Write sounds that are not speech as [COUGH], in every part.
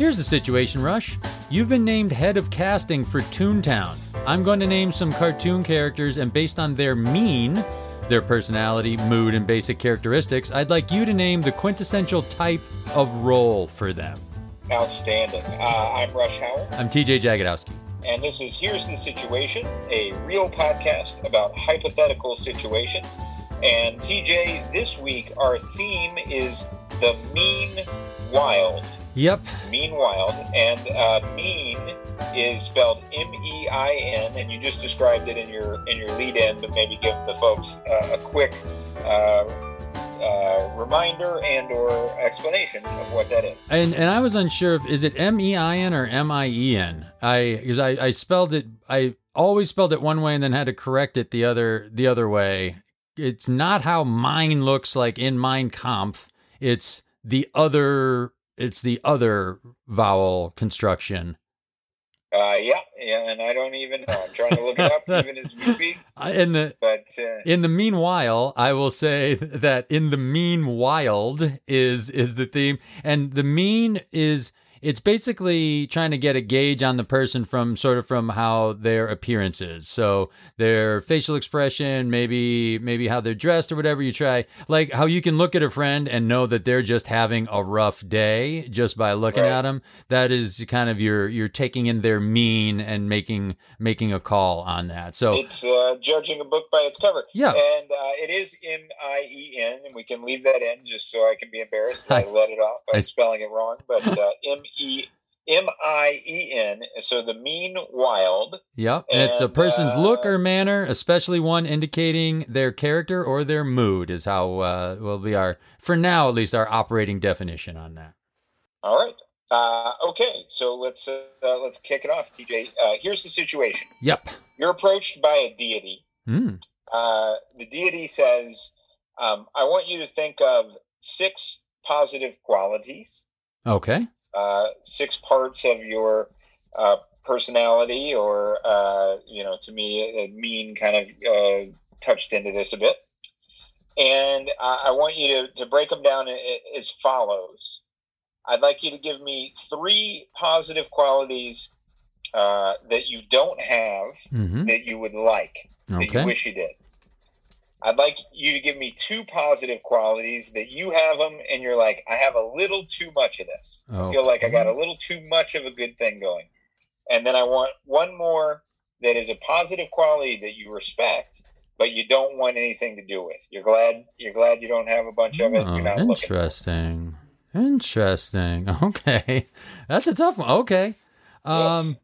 Here's the situation, Rush. You've been named head of casting for Toontown. I'm going to name some cartoon characters, and based on their mean, their personality, mood, and basic characteristics, I'd like you to name the quintessential type of role for them. Outstanding. Uh, I'm Rush Howard. I'm TJ Jagodowski. And this is Here's the Situation, a real podcast about hypothetical situations. And TJ, this week our theme is the mean wild. Yep. Mean wild. And uh, mean is spelled M-E-I-N, and you just described it in your in your lead in, but maybe give the folks uh, a quick uh, uh, reminder and or explanation of what that is. And and I was unsure if is it M E I N or M I E N. I because I, I spelled it I always spelled it one way and then had to correct it the other the other way. It's not how mine looks like in Mein Kampf. It's the other it's the other vowel construction. Uh, yeah, yeah, and I don't even know. I'm trying to look it up [LAUGHS] even as we speak. In the But uh, in the meanwhile, I will say that in the meanwhile is is the theme, and the mean is it's basically trying to get a gauge on the person from sort of from how their appearance is. So their facial expression, maybe maybe how they're dressed or whatever you try. Like how you can look at a friend and know that they're just having a rough day just by looking Right. at them. That is kind of your you're taking in their mean and making making a call on that. So it's uh, judging a book by its cover. Yeah. And uh, it is M I E N, and we can leave that in just so I can be embarrassed that [LAUGHS] I, let it off by I- spelling it wrong. But uh, M E M I E N. So the mean wild. Yep. And it's a And, person's look uh, or manner, especially one indicating their character or their mood, is how uh, will be our, for now at least, our operating definition on that. All right. Uh, okay, so let's uh, uh, let's kick it off, TJ. Uh, here's the situation: Yep. you're approached by a deity. Mm. Uh, the deity says, um, "I want you to think of six positive qualities." Okay. Uh, six parts of your uh, personality, or uh, you know, to me, uh, mean kind of uh, touched into this a bit. And I I want you to, to break them down as follows. I'd like you to give me three positive qualities uh, that you don't have hmm that you would like, that you wish you did. I'd like you to give me two positive qualities that you have them and you're like, I have a little too much of this. I feel like I got a little too much of a good thing going. And then I want one more that is a positive quality that you respect, but you don't want anything to do with. You're glad you're glad you don't have a bunch of it. Oh, You're not looking for it. interesting. Interesting. [LAUGHS] Okay. That's a tough one. Okay. Um, Yes.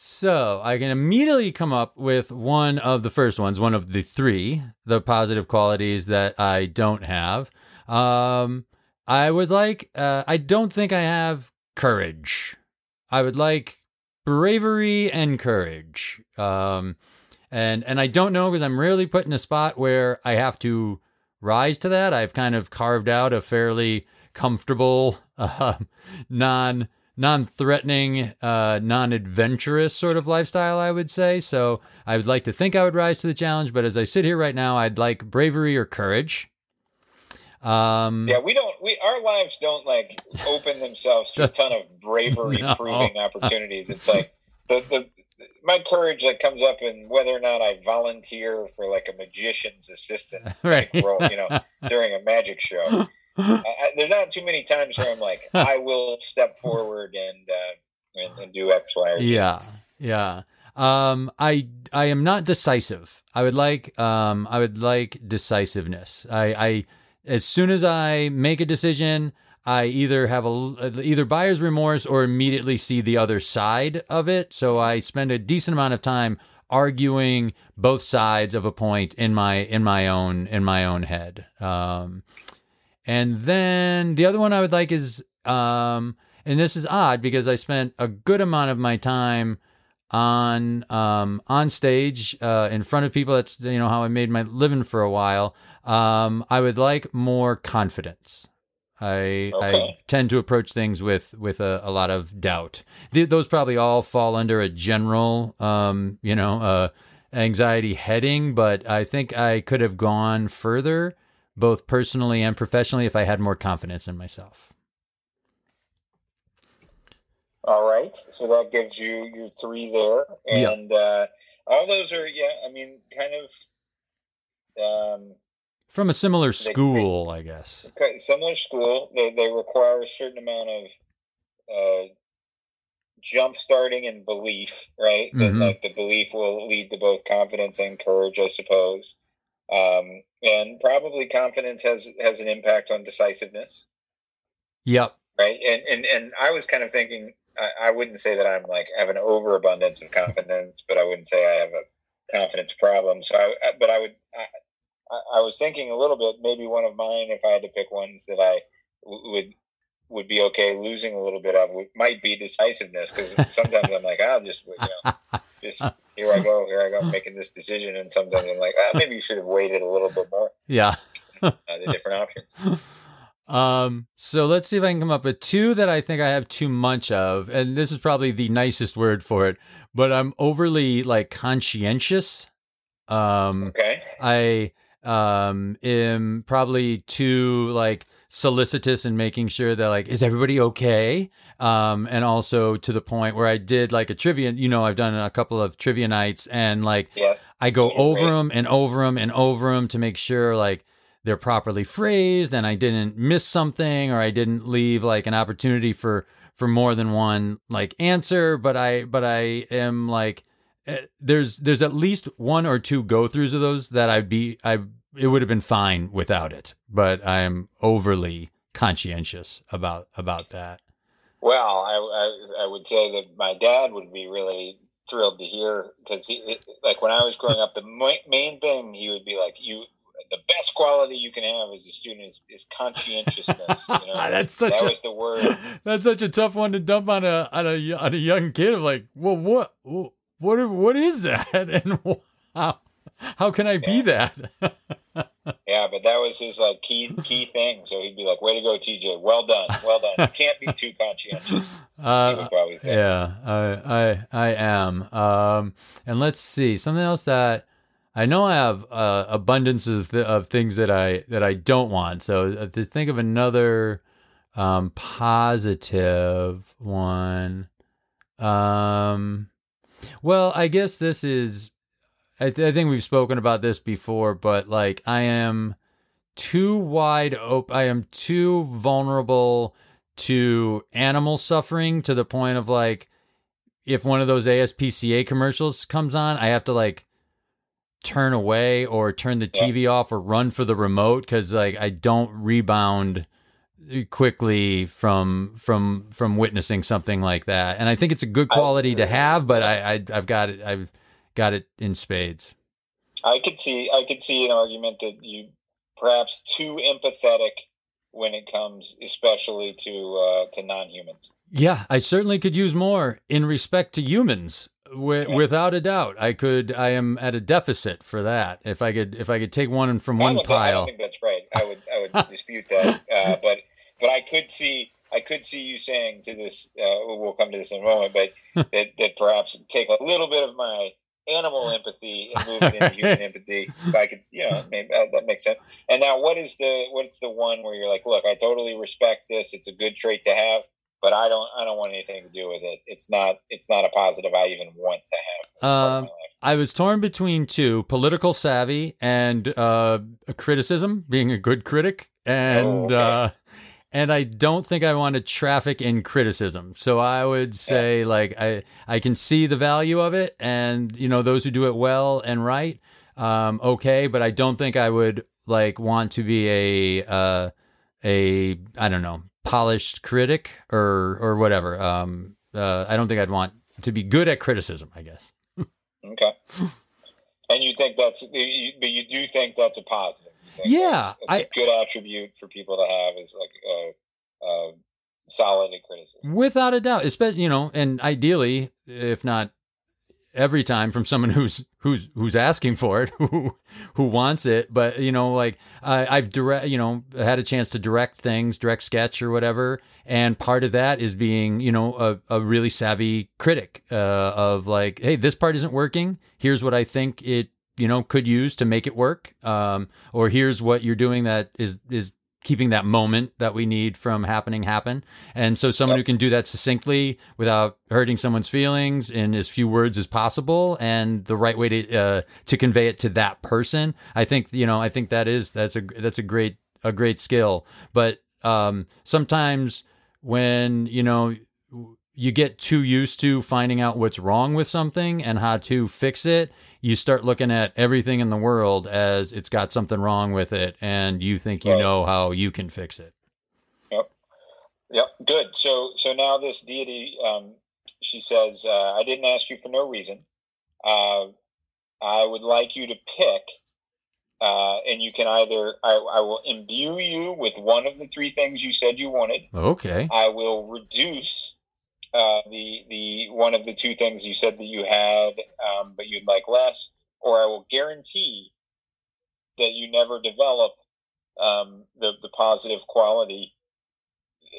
So I can immediately come up with one of the first ones, one of the three, the positive qualities that I don't have. Um, I would like, uh, I don't think I have courage. I would like bravery and courage. Um, and, and I don't know because I'm rarely put in a spot where I have to rise to that. I've kind of carved out a fairly comfortable, uh, [LAUGHS] non, non-threatening, uh, non-adventurous sort of lifestyle, I would say. So I would like to think I would rise to the challenge, but as I sit here right now, I'd like bravery or courage. Um, Yeah, we don't. We our lives don't like open themselves to a ton of bravery [LAUGHS] No. proving opportunities. It's like the the my courage that comes up in whether or not I volunteer for like a magician's assistant [LAUGHS] right. role, you know, during a magic show. [LAUGHS] I, I, there's not too many times where I'm like, [LAUGHS] I will step forward and uh, and, and do X, Y, or Z. Yeah, yeah. Um, I I am not decisive. I would like um I would like decisiveness. I I as soon as I make a decision, I either have a either buyer's remorse or immediately see the other side of it. So I spend a decent amount of time arguing both sides of a point in my in my own in my own head. Um, and then the other one I would like is um, and this is odd because I spent a good amount of my time on um on stage uh in front of people. That's you know how I made my living for a while. Um I would like more confidence. I I tend to approach things with with a, a lot of doubt. Th- those probably all fall under a general um you know uh anxiety heading but I think I could have gone further both personally and professionally if I had more confidence in myself All right, so that gives you your three there, and uh, all those are yeah. I mean, kind of um, from a similar school, they, I guess. Okay, similar school. They they require a certain amount of uh, jump starting and belief, right? Mm-hmm. That like the belief will lead to both confidence and courage, I suppose. Um, and probably confidence has has an impact on decisiveness. Yep. Right. And and and I was kind of thinking I, I wouldn't say that I'm like have an overabundance of confidence, but I wouldn't say I have a confidence problem. So I, but I would I, I was thinking a little bit maybe one of mine if I had to pick ones that I w- would would be okay losing a little bit of might be decisiveness because sometimes I'm like I'll just you know just here I go [LAUGHS] here I go making this decision and sometimes I'm like ah, maybe you should have waited a little bit more. Yeah. [LAUGHS] Uh, the different options. [LAUGHS] Um so let's see if I can come up with two that I think I have too much of and this is probably the nicest word for it but I'm overly like conscientious. Um okay. I um am probably too like solicitous and making sure that like is everybody okay? Um and also to the point where i did like a trivia you know i've done a couple of trivia nights and like yes. I go over great. them and over them and over them to make sure like they're properly phrased and i didn't miss something or i didn't leave like an opportunity for for more than one like answer. But i but i am like eh, there's there's at least one or two go throughs of those that I'd be I it would have been fine without it, but I am overly conscientious about about that. Well, I, I, I would say that my dad would be really thrilled to hear because he like when I was growing up, the main thing he would be like, "You, the best quality you can have as a student is, is conscientiousness." You know? [LAUGHS] Ah, that's such that a, was the word. [LAUGHS] That's such a tough one to dump on a on a on a young kid. Of like, well, what what what is that, [LAUGHS] and how how can I yeah. be that? [LAUGHS] yeah, but that was his like key key thing. So he'd be like, "Way to go, TJ! Well done, well done. You can't be too conscientious." Uh, yeah, I I I am. Um, and let's see something else that I know I have uh, abundance of th- of things that I that I don't want. So uh, to think of another um, positive one. Um, well, I guess this is I, th- I think we've spoken about this before, but like I am too wide open. I am too vulnerable to animal suffering to the point of like if one of those ASPCA commercials comes on, I have to like turn away or turn the TV yeah. off or run for the remote because like I don't rebound uh, quickly from from from witnessing something like that. And I think it's a good quality I, to have, but I, I I've got it. I've got it in spades. I could see I could see an argument that you perhaps too empathetic when it comes especially to uh, to non-humans. Yeah, I certainly could use more in respect to humans. W- without a doubt, I could. I am at a deficit for that. If I could, if I could take one from one pile. I don't think that's right. I would, I would [LAUGHS] dispute that. Uh, but, but I could see, I could see you saying to this. Uh, we'll come to this in a moment, but [LAUGHS] that, that perhaps take a little bit of my animal [LAUGHS] empathy and moving into human empathy. If I could, you know, maybe uh, that makes sense. And now, what is the what's the one where you're like, look, I totally respect this. It's a good trait to have, but I don't I don't want anything to do with it. It's not it's not a positive I even want to have. Um, I was torn between two: political savvy and uh, criticism, being a good critic, and oh, okay. uh, and I don't think I want to traffic in criticism. So I would say yeah. like I I can see the value of it, and you know those who do it well and right, um, okay. But I don't think I would like want to be a uh, a I don't know polished critic or or whatever. Um, uh, I don't think I'd want to be good at criticism. I guess. [LAUGHS] okay. And you think that's, but you do think that's a positive Uh, yeah, it's a good attribute for people to have is like a, a solid criticism. Without a doubt, especially you know, and ideally, if not every time from someone who's who's who's asking for it, [LAUGHS] who who wants it. But you know, like I, I've direct, you know, had a chance to direct things, direct sketch or whatever, and part of that is being, you know, a, a really savvy critic uh, of like, hey, this part isn't working. Here's what I think it you know could use to make it work um, or here's what you're doing that is is keeping that moment that we need from happening happen. And so someone Yep. who can do that succinctly without hurting someone's feelings in as few words as possible and the right way to uh, to convey it to that person. I think you know, I think that is that's a that's a great a great skill. But um sometimes when, you know, you get too used to finding out what's wrong with something and how to fix it, you start looking at everything in the world as it's got something wrong with it, and you think you Right. know how you can fix it. Yep, yep good. So so now this deity, um, she says, uh, I didn't ask you for no reason. Uh, I would like you to pick, uh, and you can either I, I will imbue you with one of the three things you said you wanted. Okay. I will reduce uh, the the one of the two things you said that you had, um, but you'd like less, or I will guarantee that you never develop um, the the positive quality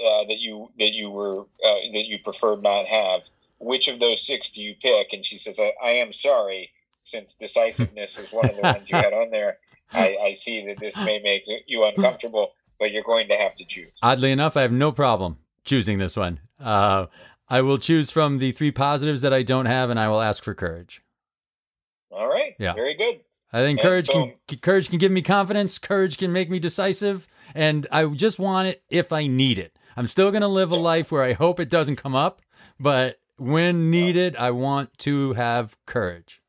uh, that you that you were uh, that you preferred not have. Which of those six do you pick? And she says, I, I am sorry, since decisiveness was one of the ones you had on there. I, [LAUGHS] I see that this may make you uncomfortable, but you're going to have to choose. Oddly enough, I have no problem choosing this one. Uh, I will choose from the three positives that I don't have, and I will ask for courage. All right. Yeah. Very good. I think And courage can um, courage can give me confidence. Courage can make me decisive, and I just want it if I need it. I'm still going to live a life where I hope it doesn't come up, but when needed, I want to have courage.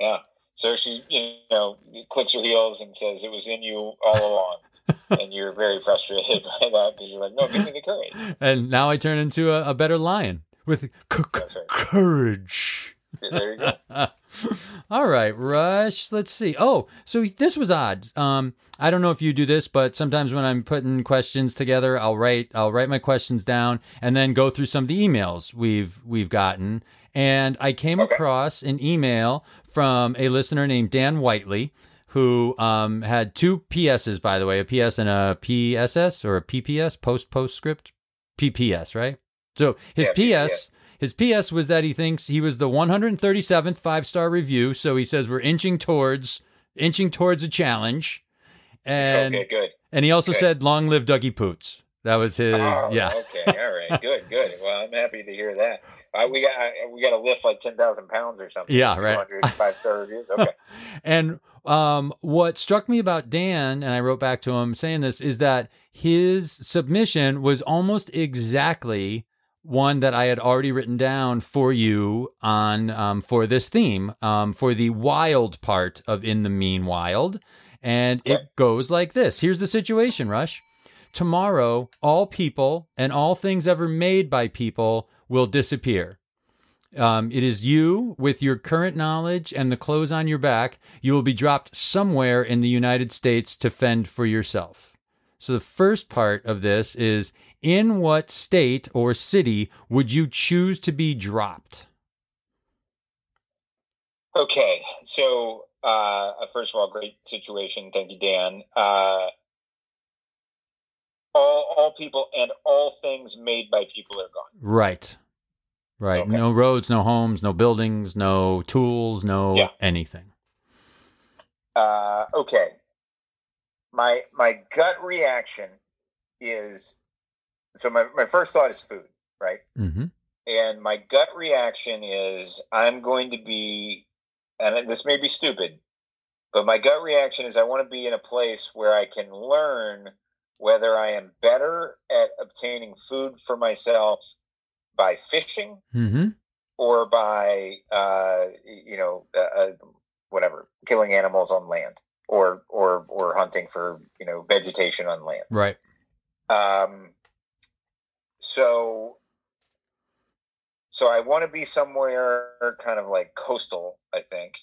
Yeah. So she, you know, clicks her heels and says, "It was in you all along," [LAUGHS] and you're very frustrated by that because you're like, "No, give me the courage." And now I turn into a, a better lion with c- c- courage. There you go. [LAUGHS] All right, Rush. Let's see. Oh, so this was odd. Um, I don't know if you do this, but sometimes when I'm putting questions together, I'll write I'll write my questions down and then go through some of the emails we've we've gotten. And I came Okay. across an email from a listener named Dan Whiteley, who um, had two PSs, by the way, a PS and a PSS or a PPS, post postscript, PPS, right? So his Yeah, PS, his PS was that he thinks he was the 137th five star review. So he says we're inching towards inching towards a challenge, and okay, good. and he also okay. said long live Dougie Poots. That was his Oh, yeah. Okay. All right. Good. Good. Well, I'm happy to hear that. Uh, we got uh, we got to lift like ten thousand pounds or something. Yeah, right. 200 five star reviews. Okay. [LAUGHS] And um, what struck me about Dan, and I wrote back to him saying this, is that his submission was almost exactly one that I had already written down for you on um, for this theme um, for the wild part of In the Mean Wild. And it goes like this Here's the situation, Rush. Tomorrow, all people and all things ever made by people will disappear. Um, it is you with your current knowledge and the clothes on your back. You will be dropped somewhere in the United States to fend for yourself. So, the first part of this is in what state or city would you choose to be dropped? Okay. So uh, first of all, great situation. Thank you, Dan. Uh, all all people and all things made by people are gone. Right. Right. Okay. No roads, no homes, no buildings, no tools, no Yeah. anything. Uh, okay. My my gut reaction is so my, my first thought is food, right? hmm And my gut reaction is I'm going to be, and this may be stupid, but my gut reaction is I want to be in a place where I can learn whether I am better at obtaining food for myself by fishing hmm or by, uh, you know, uh, uh, whatever, killing animals on land or, or, or hunting for, you know, vegetation on land. Right. Um, so, so I want to be somewhere kind of like coastal, I think,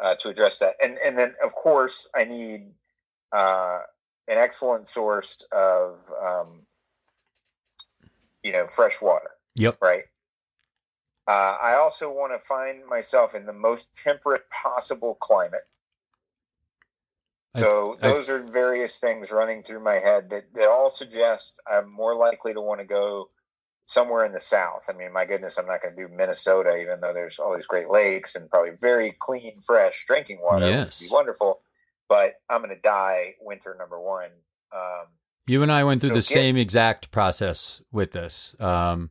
uh, to address that. And and then of course I need uh, an excellent source of um, you know fresh water, Yep. right? Uh, I also want to find myself in the most temperate possible climate. I- So I- those are various things running through my head that, that all suggest I'm more likely to want to go somewhere in the south. I mean, my goodness, I'm not going to do Minnesota, even though there's all these great lakes and probably very clean, fresh drinking water, Yes. which would be wonderful. But I'm going to die winter number one. Um, You and I went through So the get- same exact process with this. Um,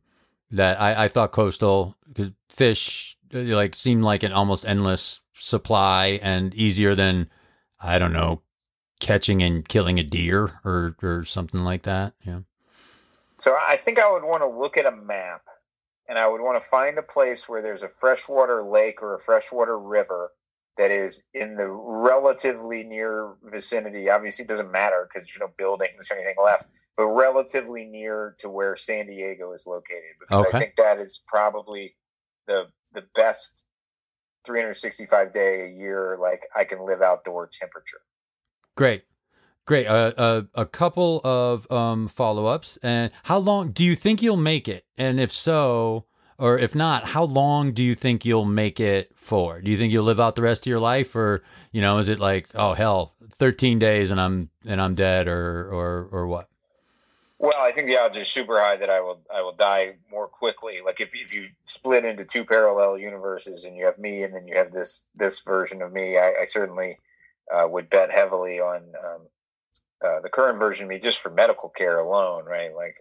that I, I thought coastal because fish uh, like seemed like an almost endless supply and easier than I don't know catching and killing a deer or or something like that. Yeah. So I think I would want to look at a map and I would want to find a place where there's a freshwater lake or a freshwater river that is in the relatively near vicinity. Obviously, it doesn't matter because there's no buildings or anything left, but relatively near to where San Diego is located. Because Okay. I think that is probably the the best 365 day a year. Like I can live outdoor temperature. Great. Great. Uh, uh, a couple of um, follow ups. And how long do you think you'll make it? And if so, or if not, how long do you think you'll make it for? Do you think you'll live out the rest of your life, or you know, is it like, oh hell, thirteen days and I'm and I'm dead, or or or what? Well, I think the odds are super high that I will I will die more quickly. Like if if you split into two parallel universes and you have me and then you have this this version of me, I, I certainly uh, would bet heavily on um, uh, the current version of me just for medical care alone, right? Like,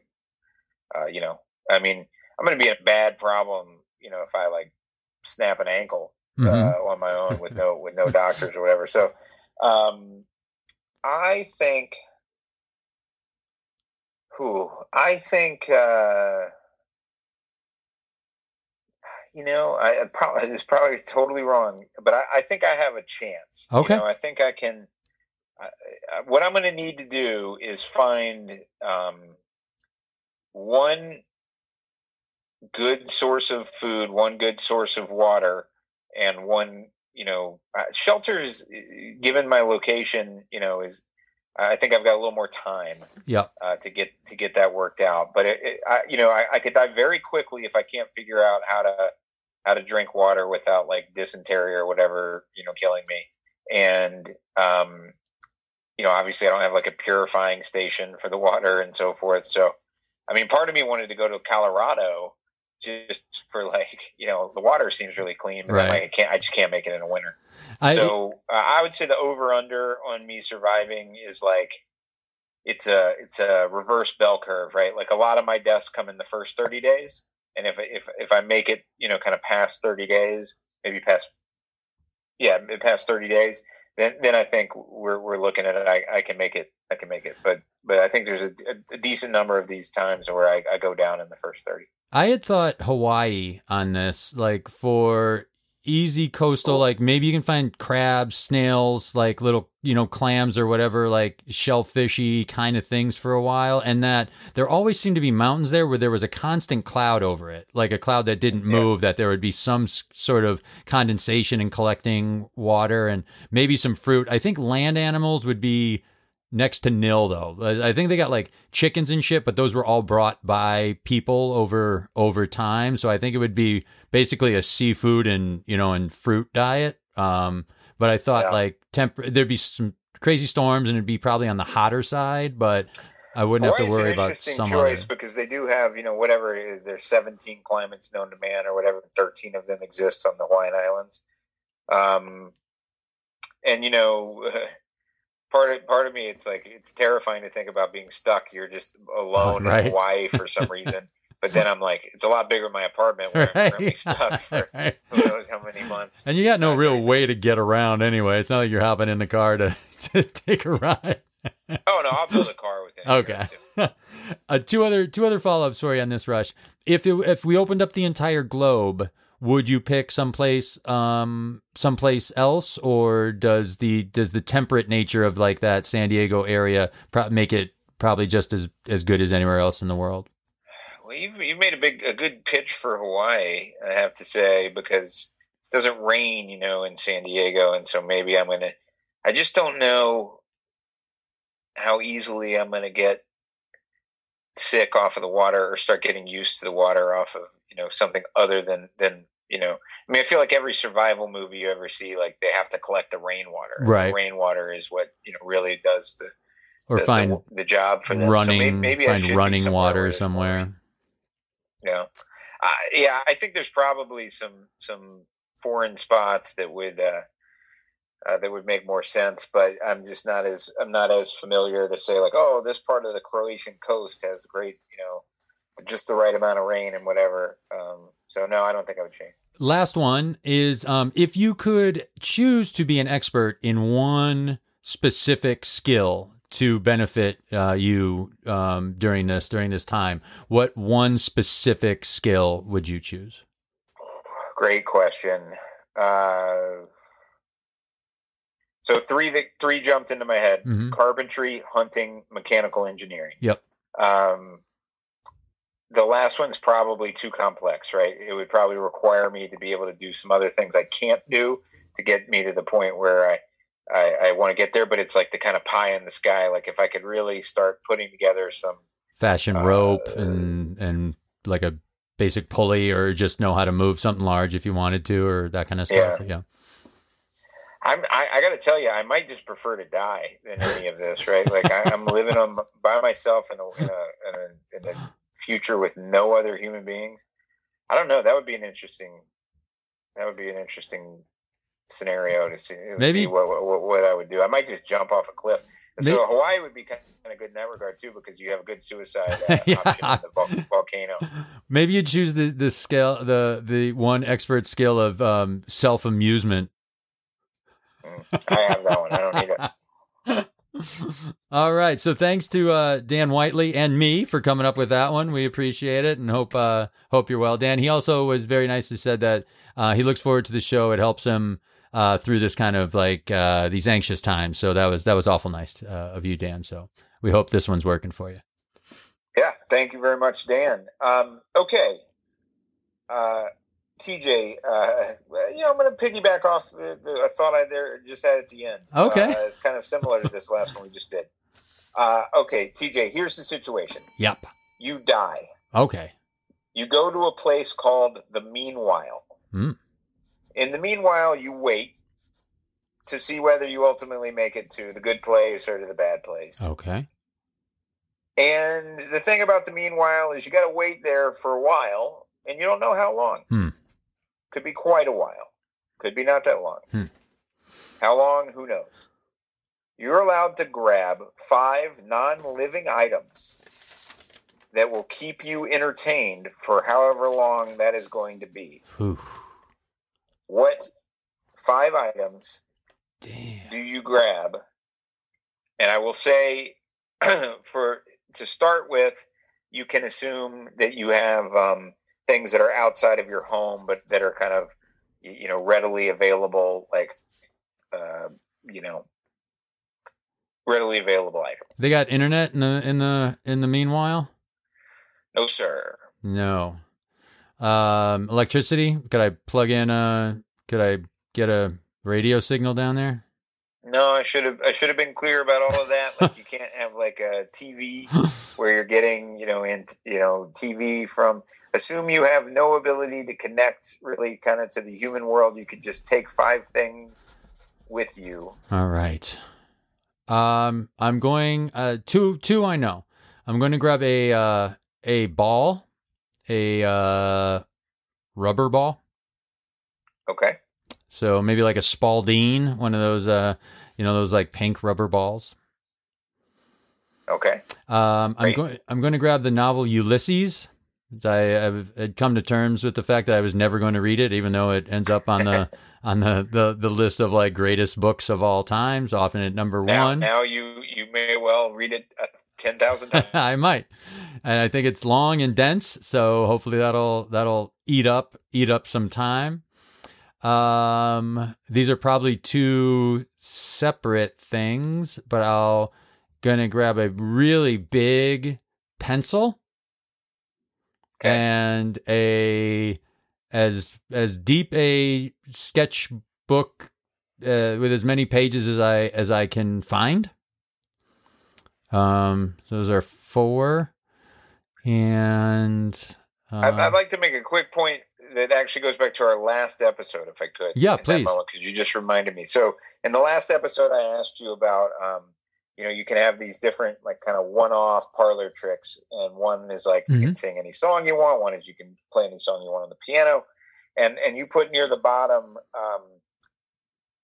uh, you know, I mean, I'm going to be in a bad problem, you know, if I like snap an ankle uh, on my own with no with no [LAUGHS] doctors or whatever. So, um, I think, who I think, uh, you know, I, I probably [LAUGHS] it's probably totally wrong, but I, I think I have a chance. You Okay. know, I think I can. I, what I'm going to need to do is find um, one good source of food, one good source of water, and one, you know, uh, shelters. uh, Given my location, you know, is I think I've got a little more time Yeah. uh, to get to get that worked out. But it, it, I, you know, I, I could die very quickly if I can't figure out how to how to drink water without like dysentery or whatever, you know, killing me. And um, you know, obviously, I don't have like a purifying station for the water and so forth. So, I mean, part of me wanted to go to Colorado just for like, you know, the water seems really clean, but Right. like, I can't, I just can't make it in the winter I, so uh, I would say the over under on me surviving is like it's a it's a reverse bell curve, right? Like a lot of my deaths come in the first thirty days, and if if if I make it, you know, kind of past thirty days, maybe past yeah, past thirty days, then then I think we're we're looking at it. I, I can make it. I can make it, but but I think there's a, a decent number of these times where I, I go down in the first thirty. I had thought Hawaii on this, like for easy coastal, like maybe you can find crabs, snails, like little, you know, clams or whatever, like shellfishy kind of things for a while. And that there always seemed to be mountains there where there was a constant cloud over it, like a cloud that didn't move, that there would be some s- sort of condensation and collecting water and maybe some fruit. I think land animals would be next to nil though. I I think they got like chickens and shit, but those were all brought by people over over time. So I think it would be basically a seafood and you know and fruit diet. Um, but I thought Yeah. like temp there'd be some crazy storms and it'd be probably on the hotter side, but I wouldn't have to worry an about some choice other. because they do have, you know, whatever there's 17 climates known to man or whatever, 13 of them exist on the Hawaiian Islands. Um, and you know, [LAUGHS] part of part of me, it's like it's terrifying to think about being stuck. You're just alone Right. in Hawaii for some [LAUGHS] reason. But then I'm like, it's a lot bigger in my apartment where I'm currently stuck [LAUGHS] for Right. who knows how many months. And you got no Uh, real way to get around anyway. It's not like you're hopping in the car to, [LAUGHS] to take a ride. Oh no, I'll build a car with it. Okay. uh, two other two other follow ups for you on this rush. If it, if we opened up the entire globe, would you pick someplace um someplace else, or does the does the temperate nature of like that San Diego area pro- make it probably just as as good as anywhere else in the world? Well, you've, you've made a big, a good pitch for Hawaii, I have to say, because it doesn't rain, you know, in San Diego, and so maybe I'm gonna. I just don't know how easily I'm gonna get sick off of the water or start getting used to the water off of you know something other than than you know. I mean, I feel like every survival movie you ever see, like they have to collect the rainwater. Right. The rainwater is what you know really does the Or the, find the, the job for them. So running maybe, maybe find running water somewhere. yeah, uh, yeah. I think there's probably some some foreign spots that would uh, uh, that would make more sense. But I'm just not as I'm not as familiar to say like, oh, this part of the Croatian coast has great, you know, just the right amount of rain and whatever. Um, so no, I don't think I would change. Last one is um, if you could choose to be an expert in one specific skill to benefit uh, you um, during this during this time, what one specific skill would you choose? Great question. Uh, so three that three jumped into my head: Mhm. carpentry, hunting, mechanical engineering. Yep. Um, the last one's probably too complex, right? It would probably require me to be able to do some other things I can't do to get me to the point where I I, I want to get there. But it's like the kind of pie in the sky. Like if I could really start putting together some Fashion Uh, rope and and like a basic pulley, or just know how to move something large if you wanted to, or that kind of stuff. Yeah. I'm, I, I got to tell you, I might just prefer to die than any of this, right? Like I, I'm living on by myself in a, in a in a in a future with no other human beings. I don't know. That would be an interesting. That would be an interesting scenario to see. to Maybe- see what, what what I would do. I might just jump off a cliff. So May- Hawaii would be kind of good in that regard too, because you have a good suicide [LAUGHS] uh, Yeah. option in the vol- volcano. Maybe you choose the the scale the the one expert scale of um, self amusement. I have that one. I don't need it. [LAUGHS] All right. So thanks to uh, Dan Whiteley and me for coming up with that one. We appreciate it and hope uh, hope you're well, Dan. He also was very nicely said that uh, he looks forward to the show. It helps him uh, through this kind of like uh, these anxious times. So that was that was awful nice uh, of you, Dan. So we hope this one's working for you. Yeah, thank you very much, Dan. Um, okay, uh, TJ, uh, you know, I'm going to piggyback off the, the, a thought I there just had at the end. Okay. uh, it's kind of similar to this last one we just did. Uh, okay, TJ, here's the situation: Yep. you die. Okay. You go to a place called the Meanwhile. Hmm. In the meanwhile, you wait to see whether you ultimately make it to the good place or to the bad place. Okay. And the thing about the meanwhile is you got to wait there for a while, and you don't know how long. Hmm. Could be quite a while. Could be not that long. Hmm. How long? Who knows? You're allowed to grab five non-living items that will keep you entertained for however long that is going to be. Whew. What five items Damn. do you grab? And I will say, [CLEARS THROAT] for to start with, you can assume that you have um, things that are outside of your home, but that are kind of you know readily available, like uh, you know readily available items. They got internet in the in the in the meanwhile. No, sir. No. Um, electricity. Could I plug in a? Could I get a radio signal down there? No, I should have. I should have been clear about all of that. Like you can't have like a TV [LAUGHS] where you're getting, you know, in you know, TV from. Assume you have no ability to connect really kind of to the human world. You could just take five things with you. All right. Um, I'm going. Uh, two. Two. I know. I'm going to grab a uh, a ball, a uh, rubber ball. Okay. So maybe like a Spalding, one of those. Uh, you know, those like pink rubber balls. Okay. Um, I'm going. I'm going to grab the novel Ulysses. I had come to terms with the fact that I was never going to read it, even though it ends up on the [LAUGHS] on the, the the list of like greatest books of all times, often at number Now, one. now you you may well read it uh, ten thousand times. [LAUGHS] I might, and I think it's long and dense, so hopefully that'll that'll eat up eat up some time. Um, these are probably two separate things, but I'll gonna grab a really big pencil Okay. and a as as deep a sketchbook uh, with as many pages as I as I can find. Um, so those are four, and uh, I'd, I'd like to make a quick point that actually goes back to our last episode, if I could. Yeah, please. Because you just reminded me. So in the last episode, I asked you about, um, you know, you can have these different like kind of one-off parlor tricks, and one is like you Mm-hmm. can sing any song you want. One is you can play any song you want on the piano, and and you put near the bottom. Um,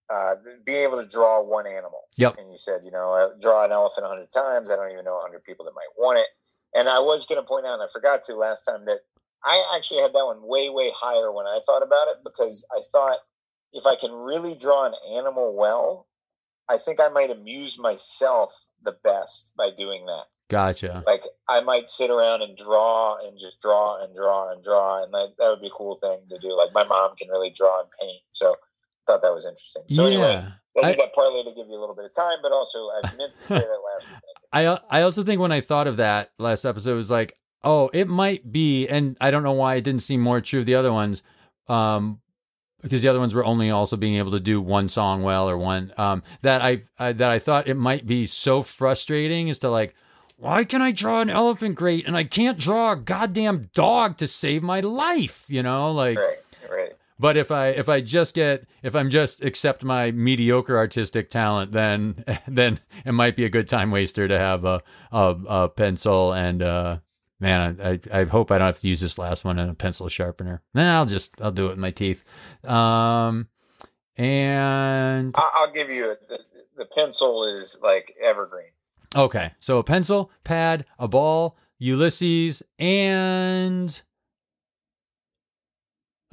uh, being able to draw one animal. Yep. And you said, you know, draw an elephant a hundred times. I don't even know a hundred people that might want it. And I was going to point out, and I forgot to last time that I actually had that one way, way higher when I thought about it because I thought if I can really draw an animal well, I think I might amuse myself the best by doing that. Gotcha. Like I might sit around and draw and just draw and draw and draw, and that, that would be a cool thing to do. Like my mom can really draw and paint, so I thought that was interesting. So yeah. anyway, I did that partly to give you a little bit of time, but also I [LAUGHS] meant to say that last week. I I also think when I thought of that last episode it was like, oh, it might be, and I don't know why it didn't seem more true of the other ones, um, because the other ones were only also being able to do one song well or one um that I, I that I thought it might be so frustrating is to like. Why can I draw an elephant great and I can't draw a goddamn dog to save my life? You know, like Right, right. But if I if I just get if I'm just accept my mediocre artistic talent, then [LAUGHS] then it might be a good time waster to have a a, a pencil and uh man, I, I hope I don't have to use this last one in a pencil sharpener. Nah, I'll just I'll do it with my teeth. Um, and I'll give you a, the, the pencil is like evergreen. okay, so a pencil, pad, a ball, Ulysses, and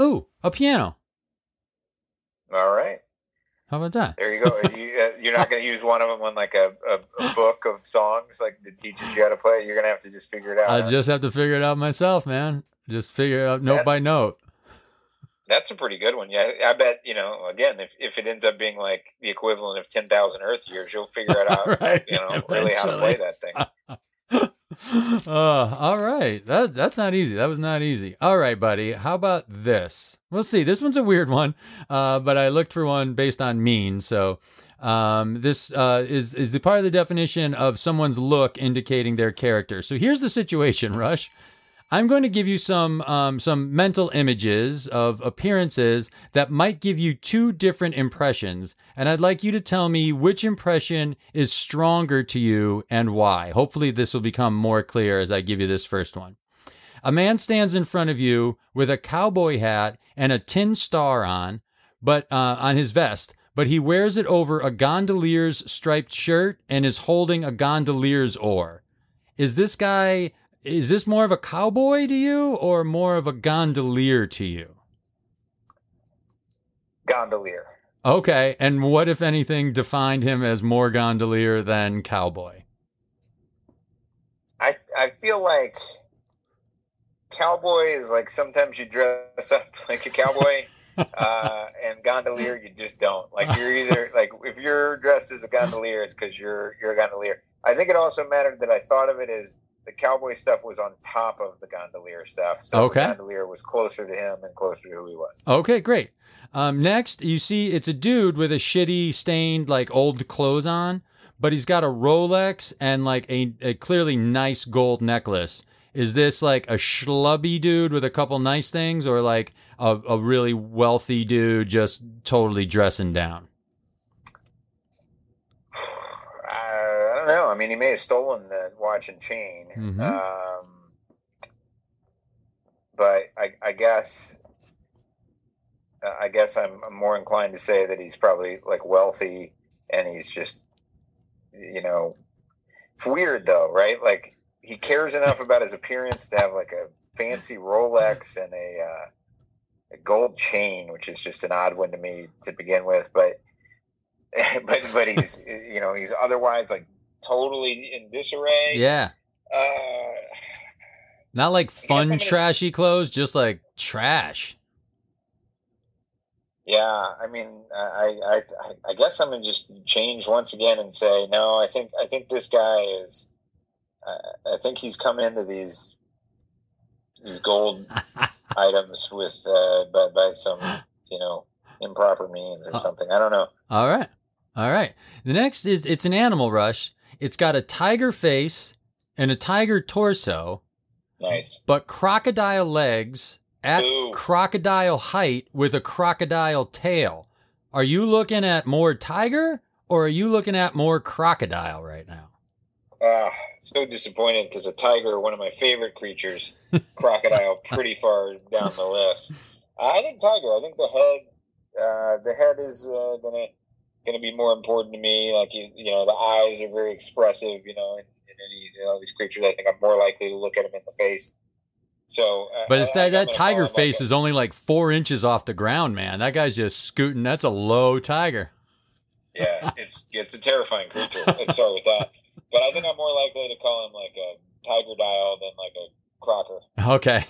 ooh, a piano. All right, How about that? there you go. you, uh, you're not going to use one of them on like a, a, a book of songs like that teaches you how to play. You're going to have to just figure it out. I huh? just have to figure it out myself, man. Just figure it out note by note. That's a pretty good one. Yeah, I bet you know. Again, if, if it ends up being like the equivalent of ten thousand Earth years, you'll figure it [LAUGHS] out. Right, You know, really how to play that thing. [LAUGHS] [LAUGHS] uh, all right. That that's not easy. That was not easy. All right, buddy. How about this? We'll see. This one's a weird one, uh, but I looked for one based on mean. So um, this uh, is is the part of the definition of someone's look indicating their character. So here's the situation, [LAUGHS] Rush. I'm going to give you some um, some mental images of appearances that might give you two different impressions, and I'd like you to tell me which impression is stronger to you and why. Hopefully, this will become more clear as I give you this first one. A man stands in front of you with a cowboy hat and a tin star on, but uh, on his vest, but he wears it over a gondolier's striped shirt and is holding a gondolier's oar. Is this guy is this more of a cowboy to you or more of a gondolier to you? Gondolier. Okay, and what if anything defined him as more gondolier than cowboy? I I feel like cowboy is like sometimes you dress up [LAUGHS] like a cowboy, uh, [LAUGHS] and gondolier you just don't. Like you're either [LAUGHS] like if you're dressed as a gondolier, it's because you're you're a gondolier. I think it also mattered that I thought of it as the cowboy stuff was on top of the gondolier stuff, so Okay. the gondolier was closer to him and closer to who he was. Okay, great. Um, next, you see it's a dude with a shitty, stained, like old clothes on, but he's got a Rolex and like a, a clearly nice gold necklace. Is this like a schlubby dude with a couple nice things, or like a, a really wealthy dude just totally dressing down? I don't know. I mean, he may have stolen the watch and chain, Mhm. um, but I, I guess uh, I guess I'm, I'm more inclined to say that he's probably like wealthy and he's just you know it's weird though, right? Like he cares enough about his appearance to have like a fancy Rolex and a uh, a gold chain, which is just an odd one to me to begin with, but. [LAUGHS] but but he's you know he's otherwise like totally in disarray. Yeah, Uh, not like fun, I'm s- trashy clothes, just like trash. yeah, I mean, I, I I guess I'm gonna just change once again and say no. I think I think this guy is. Uh, I think he's come into these these gold [LAUGHS] items with uh, by by some you know improper means or Uh, something. I don't know. All right. All right. The next is it's an animal rush. It's got a tiger face and a tiger torso, Nice. but crocodile legs at Ooh. crocodile height with a crocodile tail. Are you looking at more tiger or are you looking at more crocodile right now? Ah, so disappointed because a tiger, one of my favorite creatures, [LAUGHS] crocodile, pretty far down the list. I think tiger. I think the head, uh, the head is uh, gonna going to be more important to me. Like you, you know, the eyes are very expressive. You know, in, in any you know these creatures, I think I'm more likely to look at them in the face. So, uh, But it's I- I that I'm that tiger him like face is only like four inches off the ground, man. That guy's just scooting. That's a low tiger. yeah, it's it's a terrifying creature. Let's start with that. But I think I'm more likely to call him like a tiger dial than like a crocker. Okay.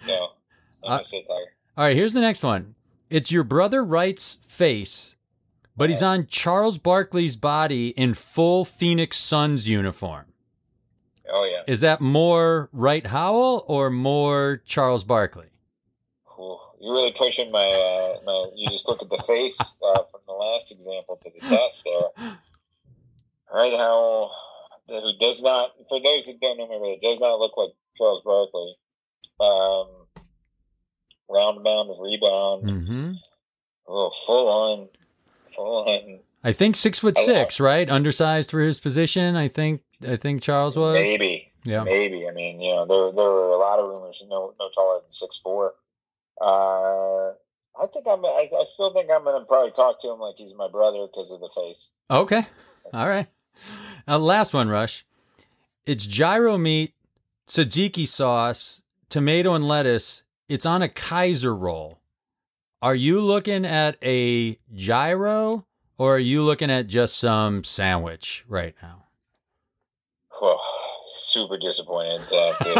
So I'm Uh, gonna say tiger. All right, here's the next one. It's your brother Wright's face, but he's on Charles Barkley's body in full Phoenix Suns uniform. Oh yeah. Is that more Wright Howell or more Charles Barkley? Cool. You're really pushing my, uh, my. You just look at the face [LAUGHS] uh, from the last example to the test there. Right, how who does not? For those that don't know brother, does not look like Charles Barkley. Um, round bound of rebound. Mm-hmm. Oh, full on, on. I think six foot six, right? Undersized for his position. I think. I think Charles was. Maybe, Yeah. maybe. I mean, you know, there there were a lot of rumors. No, no taller than six four. Uh, I think I'm. I, I still think I'm gonna probably talk to him like he's my brother because of the face. Okay. All right. Now, last one, Rush. It's gyro meat, tzatziki sauce, tomato and lettuce. It's on a Kaiser roll. Are you looking at a gyro or are you looking at just some sandwich right now? Oh, super disappointed to have to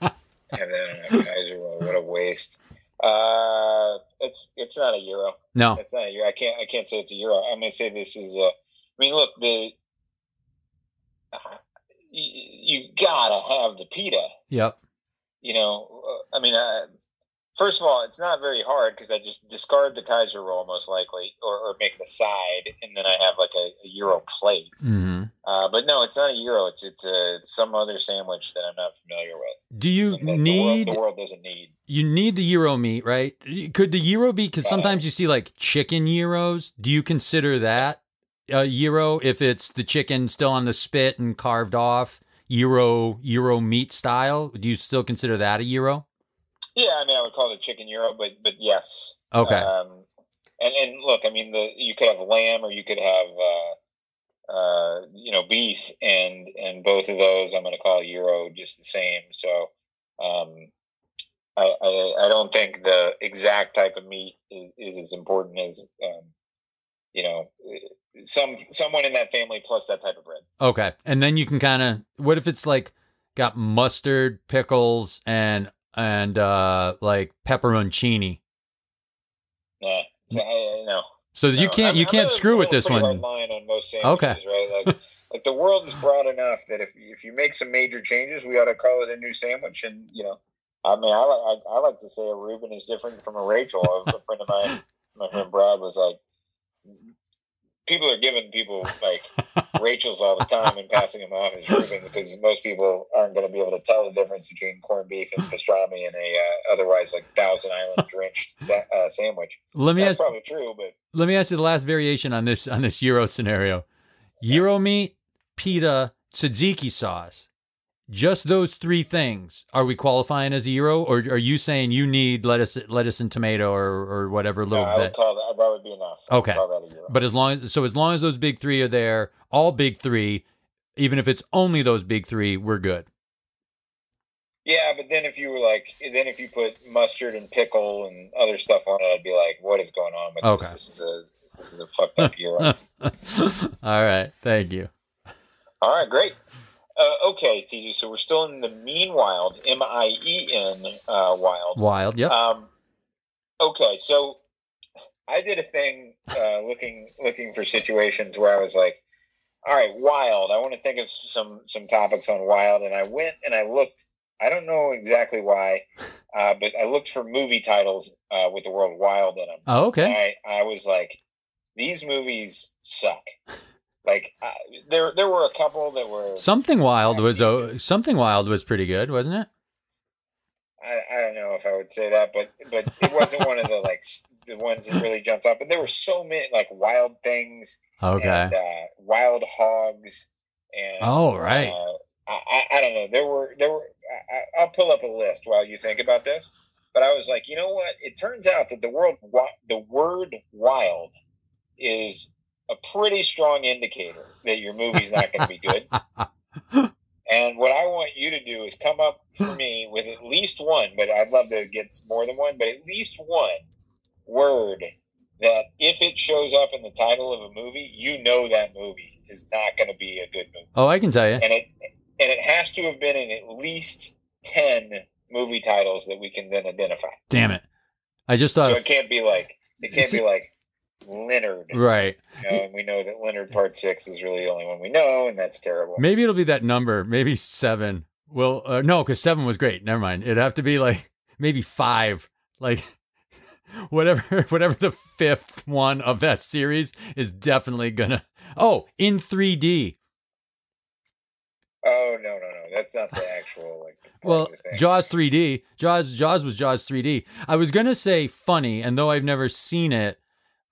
have that on a roll. What a waste. Uh, it's it's not a gyro. No. It's not a gyro. I can't I can't say it's a gyro. I'm gonna say this is. A, I mean, look the. You, you gotta have the pita. Yep. You know, uh, I mean, uh, first of all, it's not very hard because I just discard the Kaiser roll most likely, or, or make it a side, and then I have like a, a gyro plate. hmm Uh, but no, it's not a gyro. It's it's a it's some other sandwich that I'm not familiar with. Do you and need the world, the world doesn't need? you need the gyro meat, right? Could the gyro be because Uh, sometimes you see like chicken gyros. Do you consider that a gyro if it's the chicken still on the spit and carved off gyro gyro meat style? Do you still consider that a gyro? Yeah, I mean, I would call it a chicken gyro, but but yes. Okay. Um, and and look, I mean, the you could have lamb or you could have uh, uh, you know beef, and and both of those I'm going to call gyro just the same. So. Um, I, I, I don't think the exact type of meat is, is as important as um, you know some someone in that family plus that type of bread. Okay. And then you can kind of what if it's like got mustard, pickles, and and uh like pepperoncini. Yeah, so I, I know. So you can't I'm- you can't a- screw with this one. On most Okay. right? Like, [LAUGHS] like the world is broad enough that if if you make some major changes, we ought to call it a new sandwich. And you know, I mean, I like I, I like to say a Reuben is different from a Rachel. a friend of mine, my friend Brad, was like, people are giving people like Rachels all the time and passing them off as Reubens because most people aren't going to be able to tell the difference between corned beef and pastrami and a uh, otherwise like Thousand Island [LAUGHS] drenched sa- uh, sandwich. Let me That's ask probably true, but. let me ask you the last variation on this on this gyro scenario. Gyro meat, pita, tzatziki sauce. Just those three things. Are we qualifying as a gyro, or are you saying you need lettuce, lettuce and tomato, or or whatever No, little I would bit? call that that would be enough. Okay. call that a gyro. But as long as so as long as those big three are there, all big three, even if it's only those big three, we're good. yeah, but then if you were like, then if you put mustard and pickle and other stuff on it, I'd be like, what is going on with Okay. this? This is a this is a fucked up gyro. [LAUGHS] all right, thank you. All right, great. Uh, okay, TJ. So we're still in the mien wild, M I E N uh, wild. Wild, yep. Um, okay, so I did a thing uh, looking looking for situations where I was like, all right, wild. I want to think of some some topics on wild, and I went and I looked. I don't know exactly why, uh, but I looked for movie titles uh, with the word wild in them. oh, okay. And I I was like, these movies suck. Like I, there there were a couple that were Something wild was oh, something wild was pretty good, wasn't it? I, I don't know if I would say that, but but it wasn't one of the like the ones that really jumped out. But there were so many like wild things Okay. and uh, wild hogs and Oh, right. uh, I, I don't know. There were there were. I, I- I'll pull up a list while you think about this. But I was like, you know what? It turns out that the world the word wild is a pretty strong indicator that your movie's not going to be good. [LAUGHS] and what I want you to do is come up for me with at least one, but I'd love to get more than one, but at least one word that if it shows up in the title of a movie, you know that movie is not going to be a good movie. Oh, I can tell you. And it and it has to have been in at least 10 movie titles that we can then identify. Damn it. I just thought So it can't be like it can't be like Leonard. right. You know, and we know that Leonard Part Six is really the only one we know, and that's terrible. Maybe it'll be that number. Maybe seven. Well, uh, no, because seven was great. Never mind. It'd have to be like maybe five. Like [LAUGHS] whatever, [LAUGHS] whatever the fifth one of that series is definitely gonna. Oh, in 3D. Oh no, no, no, that's not the actual like. Well, of the thing. Jaws 3D. Jaws Jaws was Jaws 3D. I was gonna say funny, and though I've never seen it,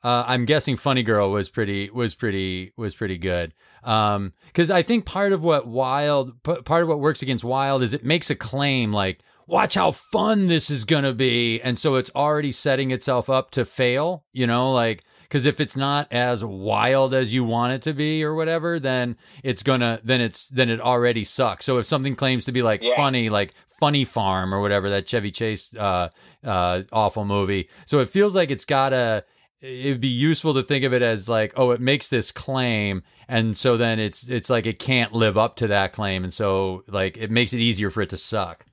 uh, I'm guessing Funny Girl was pretty was pretty was pretty good. Um, because I think part of what Wild p- part of what works against Wild is it makes a claim like, "Watch how fun this is gonna be," and so it's already setting itself up to fail. You know, like. Because if it's not as wild as you want it to be, or whatever, then it's gonna then it's then it already sucks. So if something claims to be like Yeah. funny, like Funny Farm or whatever that Chevy Chase uh, uh, awful movie, so it feels like it's gotta. It'd be useful to think of it as like, oh, it makes this claim, and so then it's it's like it can't live up to that claim, and so like it makes it easier for it to suck.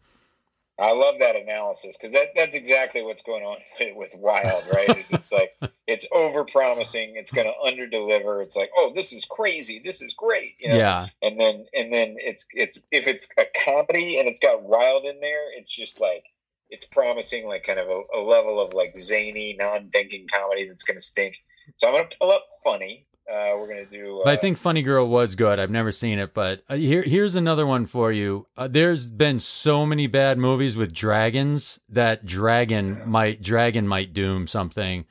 I love that analysis because that, that's exactly what's going on [LAUGHS] with, Wild, right? Is it's like [LAUGHS] it's over promising, it's going to under deliver. It's like, oh, this is crazy, this is great, you know? Yeah, and then and then it's it's if it's a comedy and it's got wild in there it's just like it's promising like kind of a, a level of like zany non-thinking comedy that's going to stink so i'm going to pull up funny uh, we're going to do uh, I think Funny Girl was good. I've never seen it, but uh, here here's another one for you. Uh, there's been so many bad movies with dragons that dragon might dragon might doom something.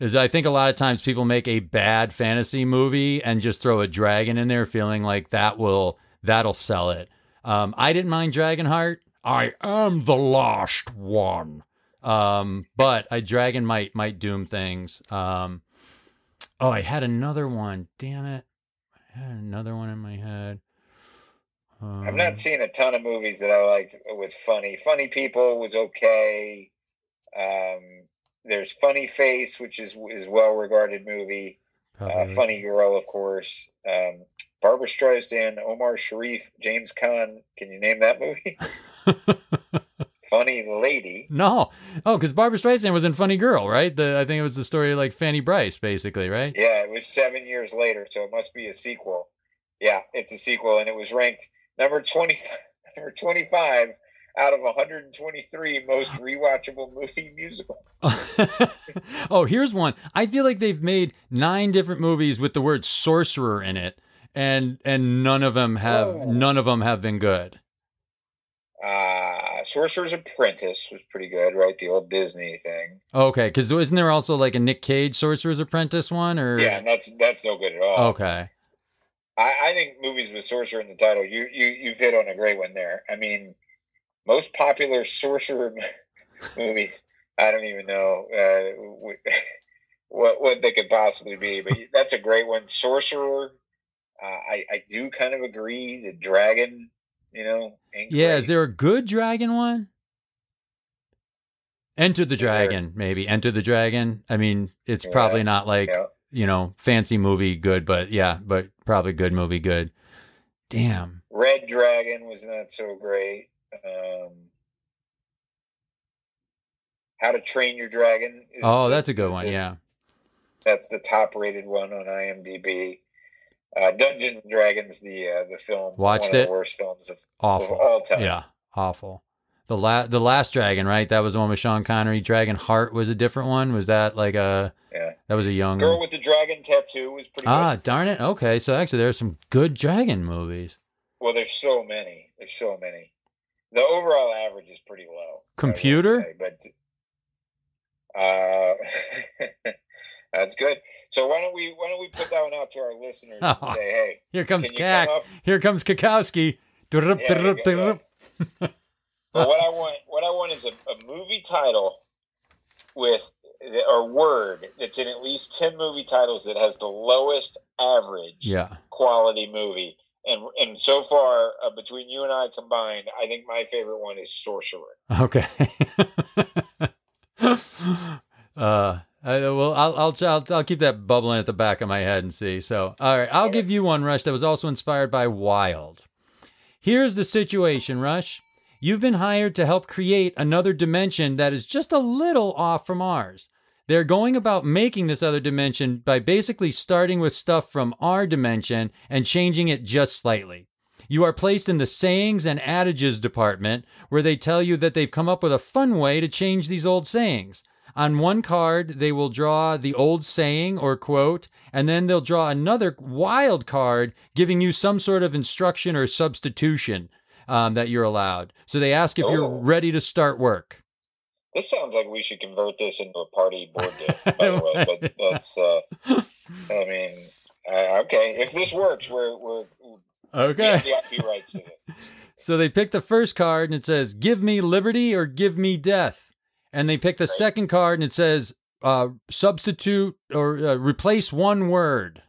Is I think a lot of times people make a bad fantasy movie and just throw a dragon in there, feeling like that will that'll sell it. Um, I didn't mind Dragonheart. I am the lost one. Um, but a dragon might might doom things. Um, oh, I had another one. Damn it, I had another one in my head. Um, I've not seen a ton of movies that i liked with funny funny people was okay um, there's funny face which is is well regarded movie uh, funny girl of course um, barbara streisand omar sharif james Caan. can you name that movie [LAUGHS] [LAUGHS] funny lady no, oh, because Barbara Streisand was in Funny Girl, right? The I think it was the story of like Fanny Brice, basically, right? Yeah, it was seven years later, so it must be a sequel. Yeah, it's a sequel, and it was ranked number twenty, [LAUGHS] number twenty-five out of 123 most rewatchable movie musical. [LAUGHS] oh, here's one. I feel like they've made nine different movies with the word sorcerer in it, and and none of them have Oh. none of them have been good. Uh, Sorcerer's Apprentice was pretty good, right? The old Disney thing. Okay, because isn't there also like a Nick Cage Sorcerer's Apprentice one? Or Yeah, that's that's no good at all. okay, I, I think movies with sorcerer in the title, you you you've hit on a great one there. I mean, most popular sorcerer [LAUGHS] movies. I don't even know uh, wh- [LAUGHS] what what they could possibly be, but that's a great one. Sorcerer. Uh, I I do kind of agree. The dragon, you know. yeah. Is there a good dragon one? Enter the Is there- Dragon, maybe. Enter the Dragon. I mean, it's Yeah, probably not like Yeah. you know fancy movie good, but yeah, but probably good movie good. Damn. Red Dragon was not so great. Um, How to Train Your Dragon. is Oh, the- that's a good one. the- Yeah. That's the top rated one on IMDb. Uh, Dungeons and Dragons, the uh, the film, Watched one of it? the worst films of, of Awful. all time. Yeah, awful. The la- the last dragon, right? That was the one with Sean Connery. Dragon Heart was a different one. Was that like a Yeah. that was a young Girl with the Dragon Tattoo was pretty Ah, good. darn it. Okay, so actually there's some good dragon movies. Well, there's so many. There's so many. The overall average is pretty low. Computer? say, but uh, [LAUGHS] that's good. So why don't we why don't we put that one out to our listeners and Oh. [LAUGHS] say, hey, Here comes Kak. Here comes Kakowski. Yeah, But what I want, what I want is a, a movie title with or word that's in at least 10 movie titles that has the lowest average Yeah. quality movie. And and so far, uh, between you and I combined, I think my favorite one is Sorcerer. Okay. [LAUGHS] uh, I, well, I'll, I'll I'll I'll keep that bubbling at the back of my head and see. So, all right, I'll give you one, Rush. That was also inspired by Wild. Here's the situation, Rush. You've been hired to help create another dimension that is just a little off from ours. They're going about making this other dimension by basically starting with stuff from our dimension and changing it just slightly. You are placed in the sayings and adages department where they tell you that they've come up with a fun way to change these old sayings. On one card, they will draw the old saying or quote, and then they'll draw another wild card giving you some sort of instruction or substitution um, that you're allowed. So they ask if you're Oh. ready to start work. This sounds like we should convert this into a party board game, [LAUGHS] by the way. But that's, uh, I mean, uh, okay. If this works, we're we're we Okay. have the IP rights to this. [LAUGHS] So they pick the first card and it says, Give me liberty or give me death. And they pick the second card and it says, uh, Substitute or uh, replace one word.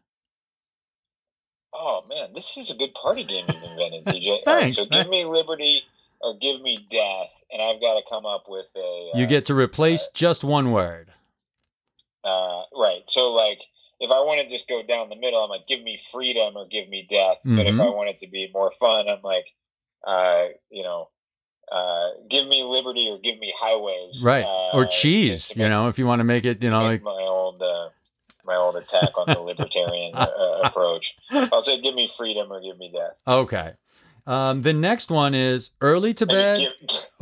Oh man, this is a good party game you've invented, TJ. [LAUGHS] All right, Thanks, so give me liberty or give me death, and I've got to come up with a. Uh, You get to replace just one word. uh, right. So like, if I want to just go down the middle, I'm like, give me freedom or give me death. But if Mhm. I want it to be more fun, I'm like, uh, you know, uh, give me liberty or give me highways. Right. Uh, or cheese, you know, if you want to make it, you know, like, my old. Uh, my old attack on the libertarian uh, [LAUGHS] approach. I'll say, give me freedom or give me death. okay. Um, the next one is early to bed. Give,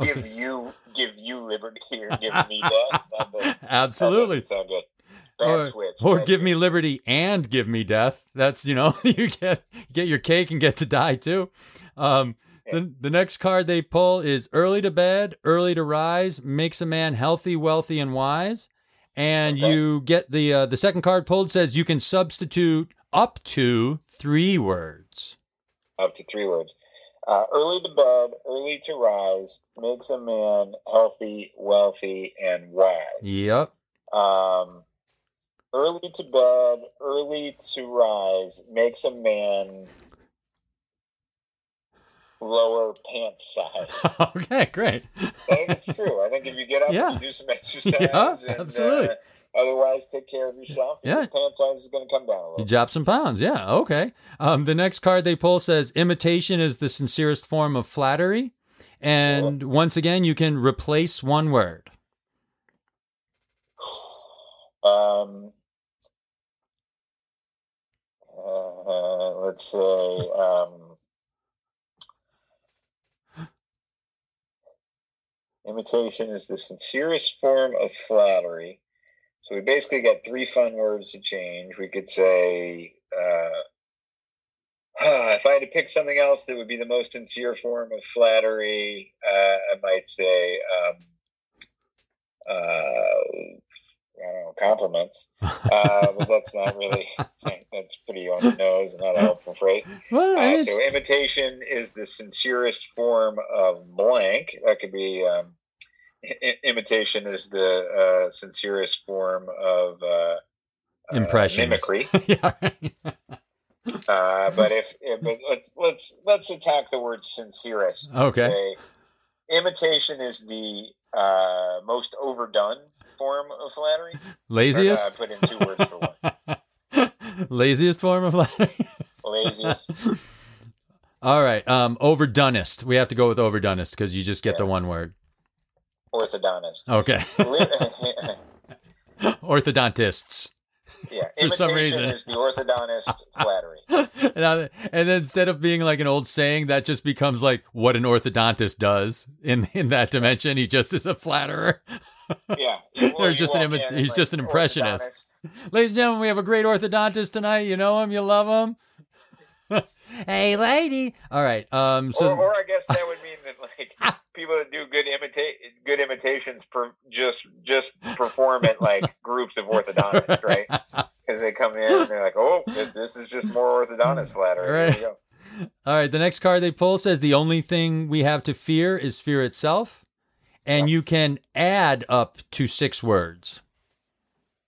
[LAUGHS] give you give you liberty or give me death. That, does, that Absolutely. doesn't sound good. Bad Or, switch. or give me liberty and give me death. That's you know [LAUGHS] you get get your cake and get to die too. Um, the the next card they pull is early to bed, early to rise, makes a man healthy, wealthy, and wise. And Okay. you get the uh, the second card pulled says you can substitute up to three words. up to three words. Uh, early to bed, early to rise, makes a man healthy, wealthy, and wise. Yep. Um, early to bed, early to rise, makes a man lower pants size. [LAUGHS] okay, great. It's true. I think if you get up Yeah. and do some [LAUGHS] exercise, Yeah, and, absolutely. Uh, otherwise, take care of yourself. Yeah. your pant size is going to come down a You drop some pounds. Yeah. Okay. Um, the next card they pull says imitation is the sincerest form of flattery. And once again, you can replace one word. [SIGHS] Um, uh, let's say um, imitation is the sincerest form of flattery. So we basically got three fun words to change. We could say, uh, [SIGHS] if I had to pick something else that would be the most sincere form of flattery, uh, I might say, um, uh, I don't know, compliments. Uh, but that's not really, [LAUGHS] that's pretty on the nose and not a helpful phrase. Well, Uh, so imitation is the sincerest form of blank. That could be um, i- imitation is the uh, sincerest form of uh, uh, mimicry. [LAUGHS] yeah. Uh, but if, if but let's let's let's attack the word sincerest. Okay. Say, imitation is the uh, most overdone form of flattery. Or, uh, Laziest. put in two words for one. [LAUGHS] Laziest form of flattery. Laziest. [LAUGHS] All right. Um, overdoneist. We have to go with overdoneist because you just get the one word. Orthodontist. Okay. [LAUGHS] Orthodontists. yeah, For some reason. is the orthodontist flattery. and, I- and then instead of being like an old saying, that just becomes like what an orthodontist does in in that dimension. He just is a flatterer. Yeah, just an imi- he's like, just an impressionist. Ladies and gentlemen, we have a great orthodontist tonight. You know him, you love him. [LAUGHS] hey, lady. All right. Um. So or, or I guess that would mean that like [LAUGHS] people that do good imitate good imitations per, just just perform at like [LAUGHS] groups of orthodontists, right? Because they come in and they're like, "Oh, this, this is just more orthodontist flattery." Right. All right, the next card they pull says the only thing we have to fear is fear itself, and you can add up to six words.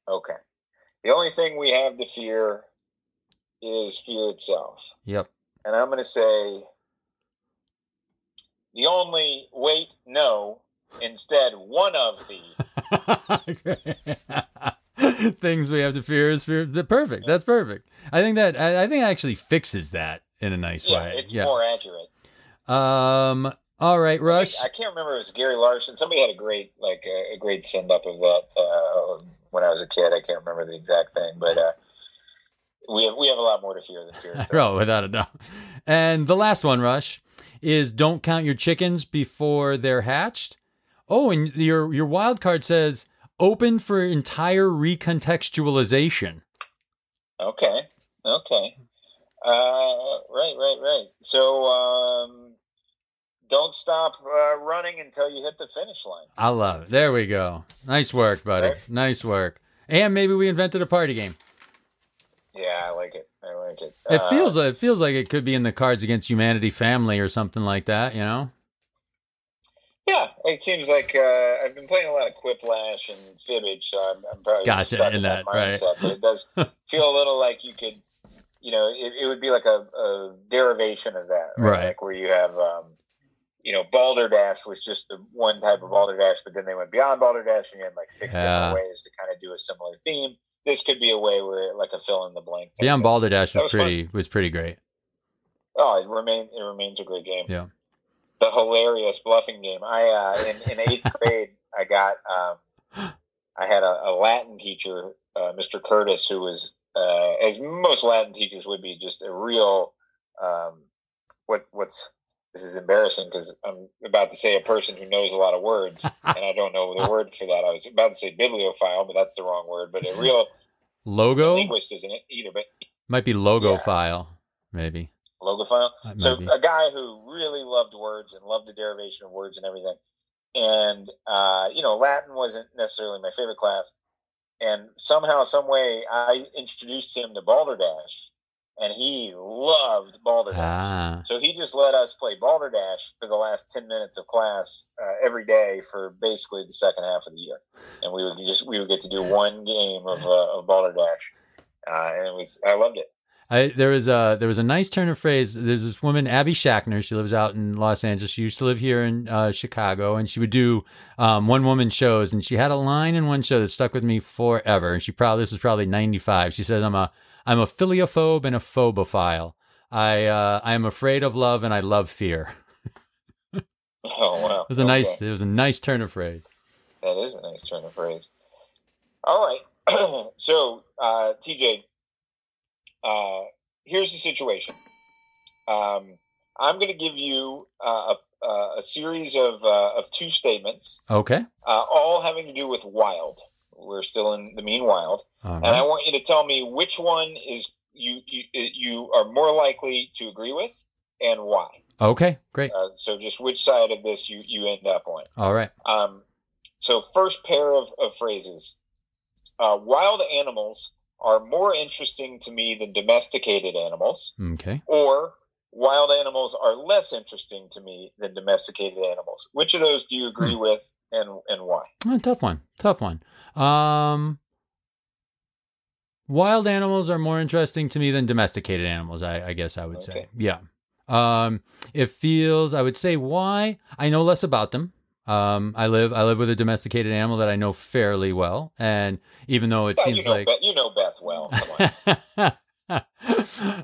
Okay. The only thing we have to fear is fear itself. Yep. And I'm going to say the only wait, no, instead one of the [LAUGHS] things we have to fear is fear. The perfect. That's perfect. I think that I, I think it actually fixes that in a nice yeah, way. it's yeah. more accurate. Um. All right, Rush. think- I can't remember if it was Gary Larson. Somebody had a great like a, a great send up of that uh, when I was a kid. I can't remember the exact thing, but uh, we have we have a lot more to fear than fear. itself. [LAUGHS] Oh, without a doubt. And the last one, Rush, is don't count your chickens before they're hatched. Oh, and your your wild card says open for entire recontextualization. Okay. Okay. Uh, right, right, right. So, um, don't stop uh, running until you hit the finish line. I love it. There we go. Nice work, buddy. Right. Nice work. And maybe we invented a party game. Yeah, I like it. I like it. It Uh, feels it feels like it could be in the Cards Against Humanity family or something like that. You know. Yeah, it seems like uh, I've been playing a lot of Quiplash and Fibbage, so I'm, I'm probably Gotcha, stuck in that, that, right. mindset. But it does [LAUGHS] feel a little like you could, you know, it, it would be like a, a derivation of that, right? Right. Like where you have, um, you know, Balderdash was just the one type of Balderdash, but then they went beyond Balderdash and you had like six Yeah. different ways to kind of do a similar theme. This could be a way where like a fill in the blank. Beyond. Balderdash was was fun. pretty was pretty great. Oh, it remain it remains a great game. Yeah. The hilarious bluffing game. I uh, in, in eighth [LAUGHS] grade, I got um, I had a, a Latin teacher, uh, Mr. Curtis, who was uh, as most Latin teachers would be, just a real um, what what's this is embarrassing because I'm about to say a person who knows a lot of words [LAUGHS] and I don't know the word for that. I was about to say bibliophile, but that's the wrong word. But a real Logo linguist isn't it either, but might be logo Yeah. file, maybe. logophile. That So a guy who really loved words and loved the derivation of words and everything. And uh, you know, Latin wasn't necessarily my favorite class. And somehow, some way, I introduced him to Balderdash, and he loved Balderdash. Ah, So he just let us play Balderdash for the last ten minutes of class uh, every day for basically the second half of the year, and we would just we would get to do one game of uh, of Balderdash, uh, and it was I loved it. I, there was a there was a nice turn of phrase. There's this woman, Abby Shackner. She lives out in Los Angeles. She used to live here in uh, Chicago, and she would do um, one woman shows. And she had a line in one show that stuck with me forever. And she probably this was probably ninety five. She says, "I'm a I'm a philiophobe and a phobophile. I uh, I am afraid of love and I love fear." [LAUGHS] Oh wow! It was a Okay. nice it was a nice turn of phrase. That is a nice turn of phrase. All right. [CLEARS THROAT] so, uh, TJ, uh, here's the situation. Um, I'm going to give you uh, a, a series of, uh, of two statements, Okay. uh, all having to do with wild. We're still in the mien wild. All And I want you to tell me which one is you, you, you are more likely to agree with and why. Okay. Great. Uh, so, just which side of this you, you end up on. All right. Um, so, first pair of, of phrases uh, wild animals are more interesting to me than domesticated animals, Okay. or wild animals are less interesting to me than domesticated animals. Which of those do you agree with and, and why? Oh, tough one. Tough one. Um, wild animals are more interesting to me than domesticated animals. I, I guess I would say. Yeah. Um, it feels. I would say why. I know less about them. Um, I live. I live with a domesticated animal that I know fairly well, and even though it Yeah, seems you know, like Beth, you know Beth well. [LAUGHS]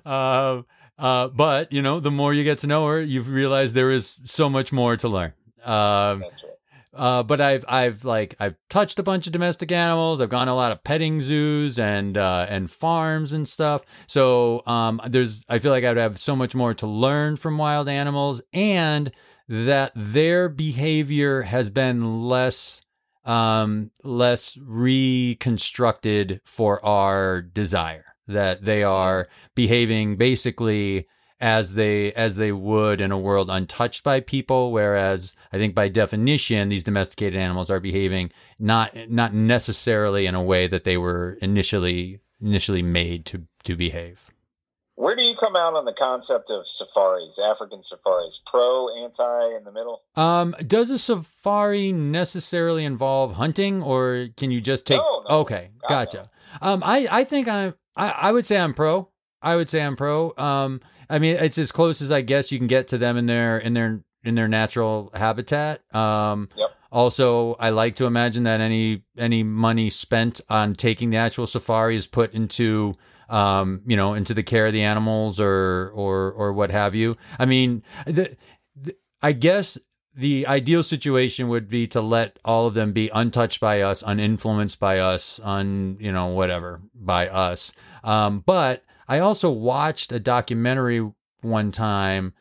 Um, uh, but you know, the more you get to know her, you realize there is so much more to learn. Um, That's right. Uh, but I've I've like I've touched a bunch of domestic animals. I've gone to a lot of petting zoos and uh, and farms and stuff. So um, there's I feel like I'd have so much more to learn from wild animals, and that their behavior has been less um, less reconstructed for our desire. That they are behaving basically as they as they would in a world untouched by people whereas i think by definition these domesticated animals are behaving not not necessarily in a way that they were initially initially made to to behave Where do you come out on the concept of safaris, African safaris? Pro, anti, in the middle? Um, does a safari necessarily involve hunting, or can you just take? No, no. Okay, gotcha. Um, I I think I'm. I, I would say I'm pro. I would say I'm pro. Um, I mean, it's as close as I guess you can get to them in their in their in their natural habitat. Um, Yep. also, I like to imagine that any any money spent on taking the actual safari is put into um, you know, into the care of the animals or or or what have you. I mean, the, the, I guess the ideal situation would be to let all of them be untouched by us, uninfluenced by us, un you know whatever by us. Um, but I also watched a documentary one time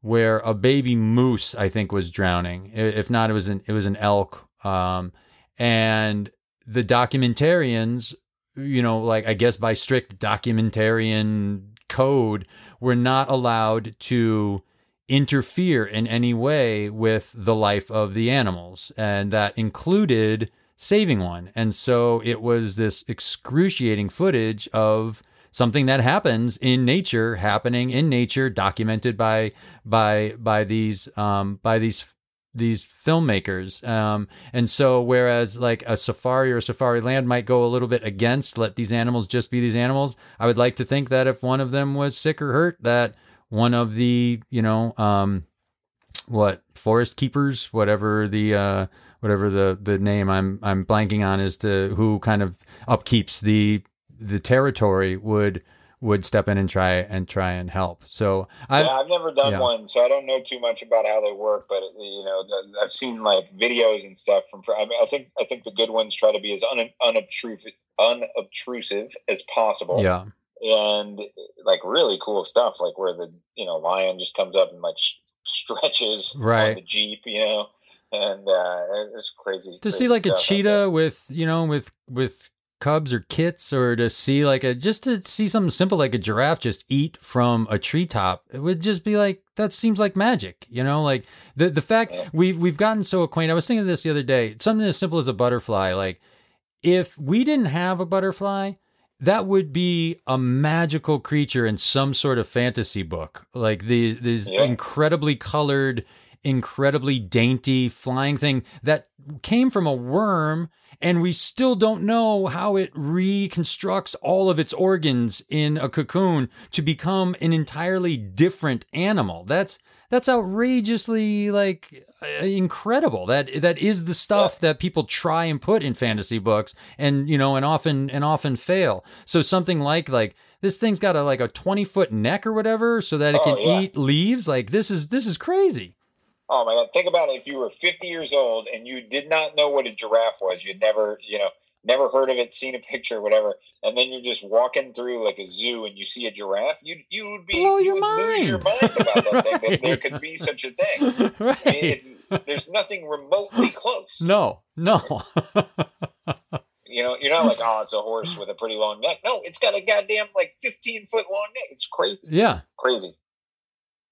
where a baby moose I think was drowning. If not, it was an it was an elk. Um, and the documentarians, you know, like I guess by strict documentarian code, were not allowed to interfere in any way with the life of the animals, and that included saving one. And so it was this excruciating footage of something that happens in nature happening in nature documented by by by these um by these these filmmakers. Um and so whereas like a safari or a safari land might go a little bit against let these animals just be these animals i would like to think that if one of them was sick or hurt that one of the you know um what forest keepers whatever the uh whatever the the name i'm i'm blanking on as to who kind of upkeeps the the territory would would step in and try and try and help so i yeah, I've never done yeah. one, so I don't know too much about how they work. But you know, the, I've seen like videos and stuff from. I, mean, I think I think the good ones try to be as un, unobtrusive unobtrusive as possible. yeah and like really cool stuff, like where the you know lion just comes up and like s- stretches Right. on the jeep, you know, and uh, it's crazy to crazy see like a cheetah with you know with with cubs or kits or to see like a just to see something simple like a giraffe just eat from a treetop it would just be like that seems like magic you know? Like the the fact we've we've gotten so acquainted i was thinking of this the other day something as simple as a butterfly like if we didn't have a butterfly that would be a magical creature in some sort of fantasy book. Like the these Yeah. incredibly colored incredibly dainty flying thing that came from a worm and we still don't know how it reconstructs all of its organs in a cocoon to become an entirely different animal. That's that's outrageously like uh, incredible. That that is the stuff that people try and put in fantasy books and you know and often and often fail. So something like like this thing's got a like a 20 foot neck or whatever so that it Oh, can yeah. eat leaves. Like this is this is crazy Oh my god! Think about it. If you were 50 years old and you did not know what a giraffe was, you'd never, you know, never heard of it, seen a picture, whatever, and then you're just walking through like a zoo and you see a giraffe, you you would be Blow you your would lose your mind. mind about that thing. That there could be such a thing. I [LAUGHS] mean, right it's, there's nothing remotely close. no no You know, you're not like, [LAUGHS] oh, it's a horse with a pretty long neck. No, it's got a goddamn like 15 foot long neck. It's crazy, yeah crazy.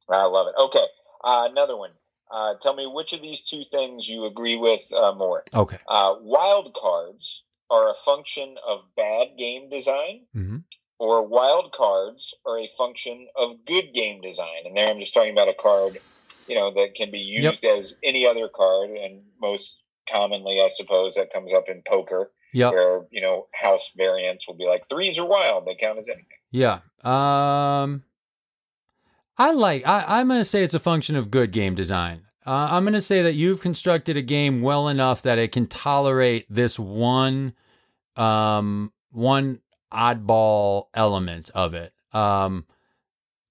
I love it. Okay, uh, another one. Uh, tell me which of these two things you agree with uh, more. okay Uh, wild cards are a function of bad game design, hmm or wild cards are a function of good game design. And there, I'm just talking about a card, you know, that can be used as any other card, and most commonly, I suppose, that comes up in poker, yep where you know house variants will be like threes are wild; they count as anything. Yeah. Um I like I, I'm gonna say it's a function of good game design. Uh, I'm gonna say that you've constructed a game well enough that it can tolerate this one um one oddball element of it. Um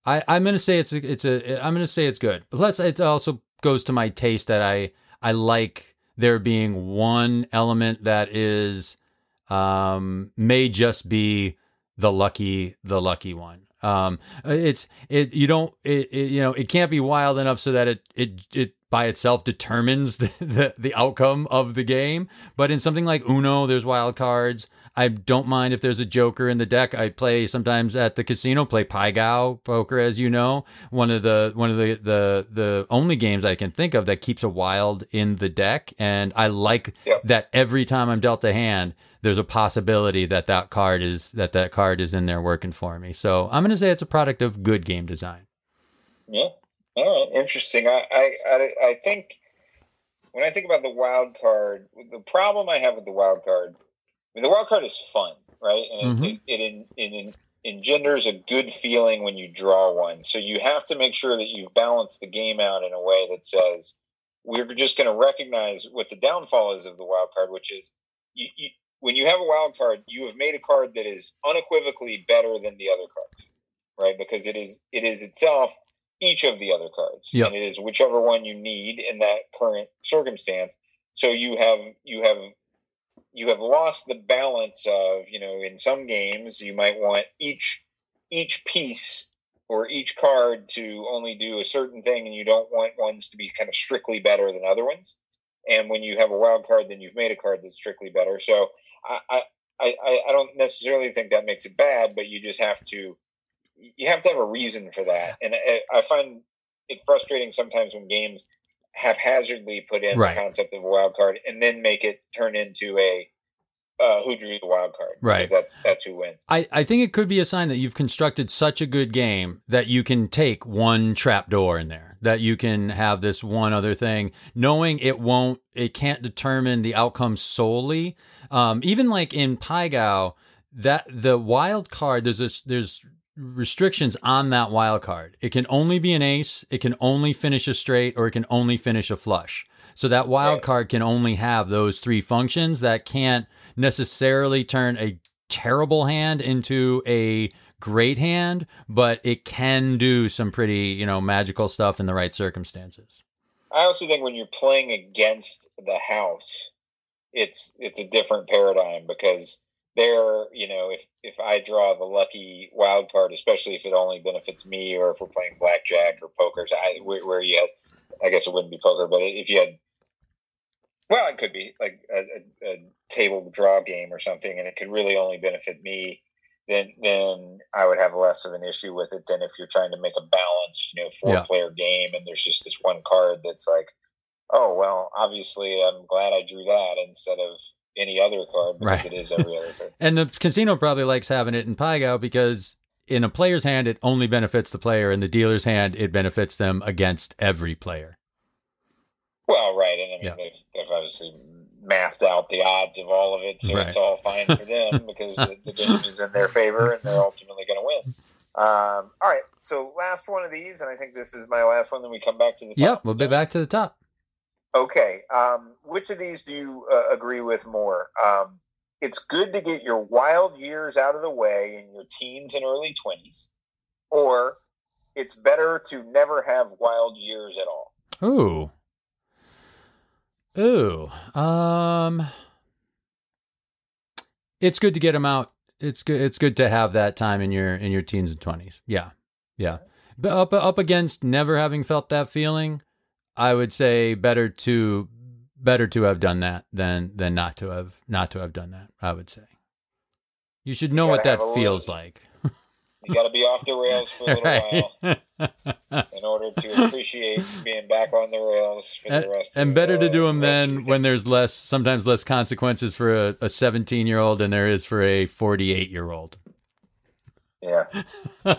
I, I'm gonna say it's a, it's a I'm gonna say it's good. Plus it also goes to my taste that I I like there being one element that is um may just be the lucky the lucky one um it's it you don't it, it you know it can't be wild enough so that it it it by itself determines [LAUGHS] the, the, the outcome of the game. But in something like Uno, there's wild cards. I don't mind if there's a joker in the deck. I play sometimes at the casino, play Pai Gow poker, as you know. One of the one of the, the the only games I can think of that keeps a wild in the deck, and I like Yep. that every time I'm dealt a hand, there's a possibility that that card is that that card is in there working for me. So I'm going to say it's a product of good game design. Yeah. All right. Interesting. I, I, I, I think when I think about the wild card, the problem I have with the wild card, I mean, the wild card is fun, right? And Mhm. it, it, it, it, it engenders a good feeling when you draw one. So you have to make sure that you've balanced the game out in a way that says we're just going to recognize what the downfall is of the wild card, which is you, you, when you have a wild card, you have made a card that is unequivocally better than the other cards, right? Because it is it is itself each of the other cards, Yep. and it is whichever one you need in that current circumstance. So you have you have you have lost the balance of you know in some games you might want each each piece or each card to only do a certain thing and you don't want ones to be kind of strictly better than other ones and when you have a wild card then you've made a card that's strictly better so i i i, don't necessarily think that makes it bad but you just have to you have to have a reason for that and i, I find it frustrating sometimes when games haphazardly put in Right. the concept of a wild card and then make it turn into a uh, who drew the wild card Right. because that's that's who wins I, I think it could be a sign that you've constructed such a good game that you can take one trap door in there, that you can have this one other thing, knowing it won't, it can't determine the outcome solely. Um, even like in Pai Gow, that the wild card, there's this, there's restrictions on that wild card. It can only be an ace, it can only finish a straight, or it can only finish a flush. So that wild Right. card can only have those three functions that can't necessarily turn a terrible hand into a great hand, but it can do some pretty, you know, magical stuff in the right circumstances. I also think when you're playing against the house, it's it's a different paradigm because there, you know, if if I draw the lucky wild card, especially if it only benefits me, or if we're playing blackjack or poker, I, where, where you had, I guess it wouldn't be poker, but if you had, well, it could be like a, a, a table draw game or something, and it could really only benefit me. Then, then I would have less of an issue with it than if you're trying to make a balanced, you know, four Yeah. player game, and there's just this one card that's like, oh well, obviously I'm glad I drew that instead of any other card because Right. it is every other card. [LAUGHS] And the casino probably likes having it in Pai Gow because in a player's hand, it only benefits the player. In the dealer's hand, it benefits them against every player. Well, right, and I mean Yeah. they've, they've obviously mathed out the odds of all of it, so Right. it's all fine for them [LAUGHS] because the, the game is in their favor and they're ultimately going to win. Um, all right, so last one of these, and I think this is my last one. Then we come back to the top. Yep, we'll be back to the top. Okay. Um, which of these do you uh, agree with more? Um, it's good to get your wild years out of the way in your teens and early 20s, or it's better to never have wild years at all. Ooh. Ooh. Um It's good to get them out. It's good it's good to have that time in your in your teens and 20s. Yeah. Yeah. But up up against never having felt that feeling, I would say better to better to have done that than than not to have not to have done that, I would say. You should know what that feels little- like. You got to be off the rails for a little right. while [LAUGHS] in order to appreciate being back on the rails for the and, rest. and better to uh, do them the then the when there's less sometimes less consequences for a 17 year old than there is for a 48 year old yeah, [LAUGHS] yeah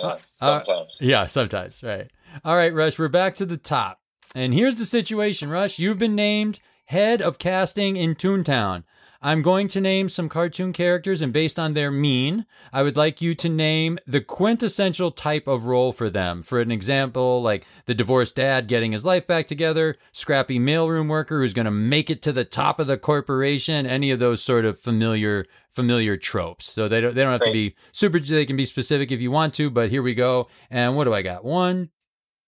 Uh, sometimes. yeah sometimes right all right rush we're back to the top and here's the situation rush you've been named head of casting in toontown i'm going to name some cartoon characters and based on their mien i would like you to name the quintessential type of role for them. For an example like the divorced dad getting his life back together scrappy mailroom worker who's going to make it to the top of the corporation any of those sort of familiar familiar tropes. So they don't they don't have to be super they can be specific if you want to but here we go. And what do i got? One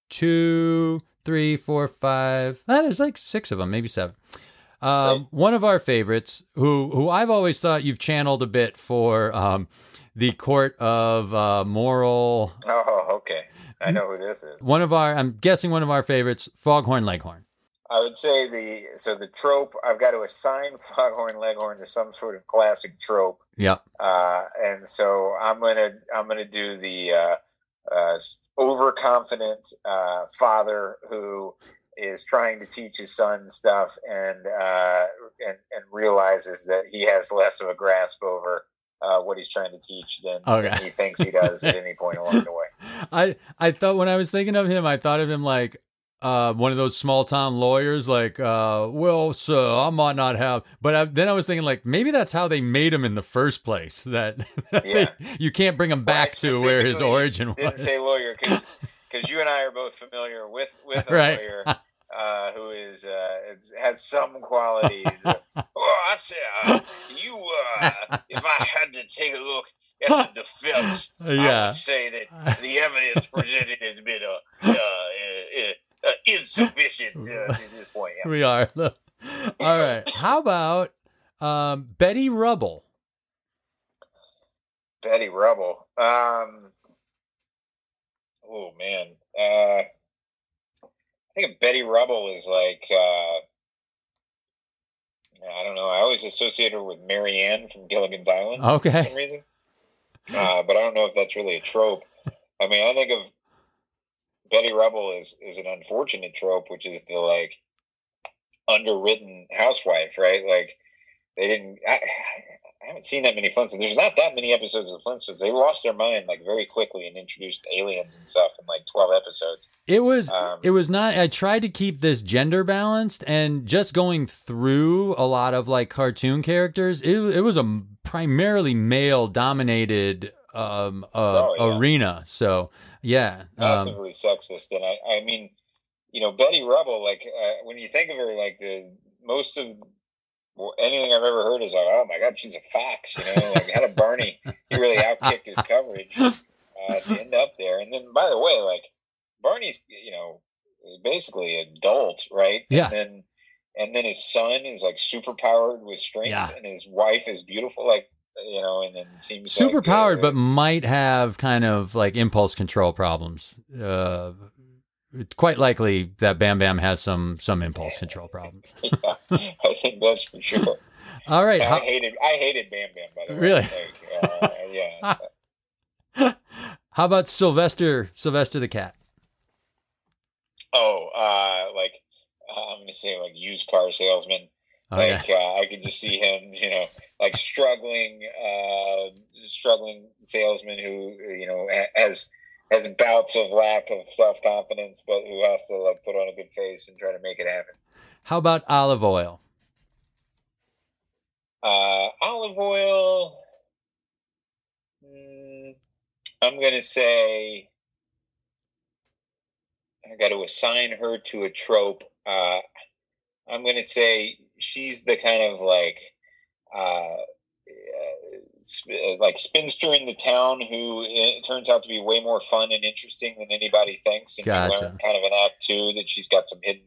two three four five ah, there's like six of them maybe seven um, Right. one of our favorites who who i've always thought you've channeled a bit for um, the court of uh, moral Oh, okay. I know who this is. One of our, I'm guessing one of our favorites, Foghorn Leghorn. I would say the so the trope. I've got to assign [LAUGHS] Foghorn Leghorn to some sort of classic trope. Yeah. Uh, and so I'm gonna I'm gonna do the uh, uh, overconfident uh, father who is trying to teach his son stuff and uh, and and realizes that he has less of a grasp over uh, what he's trying to teach than, Okay. than he thinks he does at any point along the way. [LAUGHS] I I thought when I was thinking of him, I thought of him like uh, one of those small town lawyers, like, uh, well, so I might not have, but I, then I was thinking like maybe that's how they made him in the first place. That, [LAUGHS] that Yeah. they- you can't bring him Well, back to where his origin Didn't was. say lawyer because you and I are both familiar with with a Right. lawyer uh, who is uh, has some qualities. [LAUGHS] oh, I say, uh, you. Uh, if I had to take a look at the defense, [LAUGHS] I would say that the evidence presented has been uh, uh, uh, uh, insufficient uh, [LAUGHS] to this point. Yeah. We are. All right. How about um, Betty Rubble? Betty Rubble. Um, oh man, uh, I think Betty Rubble is like uh, I don't know. I always associate her with Mary Ann from Gilligan's Island for Okay. some reason, uh, but I don't know if that's really a trope. I mean, I think of Betty Rubble as is an unfortunate trope, which is the like underwritten housewife, right? Like they didn't. I, I haven't seen that many Flintstones. There's not that many episodes of Flintstones. They lost their mind like very quickly and introduced aliens and stuff in like 12 episodes. It was Um, it was not I tried to keep this gender balanced and just going through a lot of like cartoon characters it it was a primarily male dominated um uh, Oh, yeah. arena so yeah um, massively sexist. And I, I mean, you know, Betty Rubble, like uh, when you think of her, like the most of anything I've ever heard is like, oh my God, she's a fox, you know, like how did Barney, he really outkicked his coverage uh, to end up there. And then, by the way, like Barney's, you know, basically adult, right? Yeah. And then, and then his son is like super powered with strength Yeah. and his wife is beautiful. Like, you know, and then seems super like, powered uh, but might have kind of like impulse control problems uh quite likely that Bam Bam has some some impulse control problems. [LAUGHS] yeah, I think that's for sure. [LAUGHS] All right, I how, hated I hated Bam Bam by the way. Really? Like, uh, yeah. [LAUGHS] how about Sylvester Sylvester the cat? Oh, uh, like I'm gonna say like used car salesman. Okay. Like uh, I could just see him, you know, like struggling, uh, struggling salesman who you know has has bouts of lack of self confidence, but who has to like put on a good face and try to make it happen. How about Olive Oyl? Uh, Olive Oyl. Mm, I'm gonna say I got to assign her to a trope. Uh, I'm gonna say she's the kind of like uh, uh, sp- uh, like spinster in the town who it turns out to be way more fun and interesting than anybody thinks. And you learn kind of an act two that she's got some hidden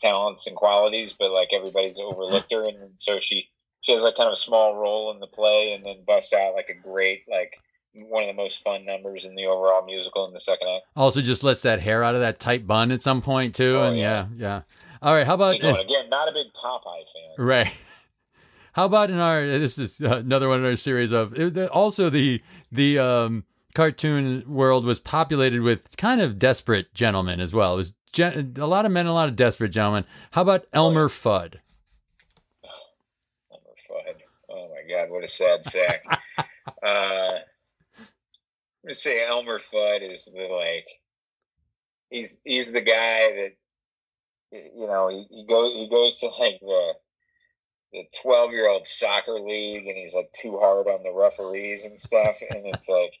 talents and qualities, but like everybody's overlooked her, and so she she has like kind of a small role in the play, and then busts out like a great like one of the most fun numbers in the overall musical in the second act. Also, just lets that hair out of that tight bun at some point too, Oh, and yeah, yeah. yeah. All right, how about again, not a big Popeye fan. right? How about in our this is another one in our series of also the the um, cartoon world was populated with kind of desperate gentlemen as well. It was gen- a lot of men, a lot of desperate gentlemen. How about Elmer Fudd? Elmer Fudd. Oh my God, what a sad sack. [LAUGHS] uh, I'm gonna say Elmer Fudd is the like he's he's the guy that you know he, he goes he goes to like the the 12 year old soccer league and he's like too hard on the referees and stuff and it's like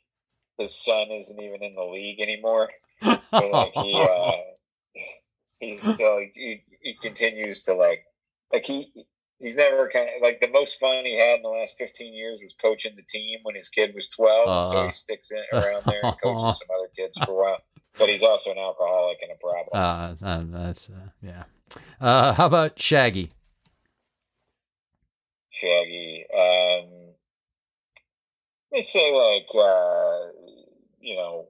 his son isn't even in the league anymore but like he uh [LAUGHS] he's still he, he continues to like like he he's never kind of like the most fun he had in the last 15 years was coaching the team when his kid was 12 and so Uh-huh. he sticks in around there and coaches some other kids for a while [LAUGHS] but he's also an alcoholic and a problem Uh, uh, that's uh, yeah. Uh, how about Shaggy? Shaggy um let me say like uh you know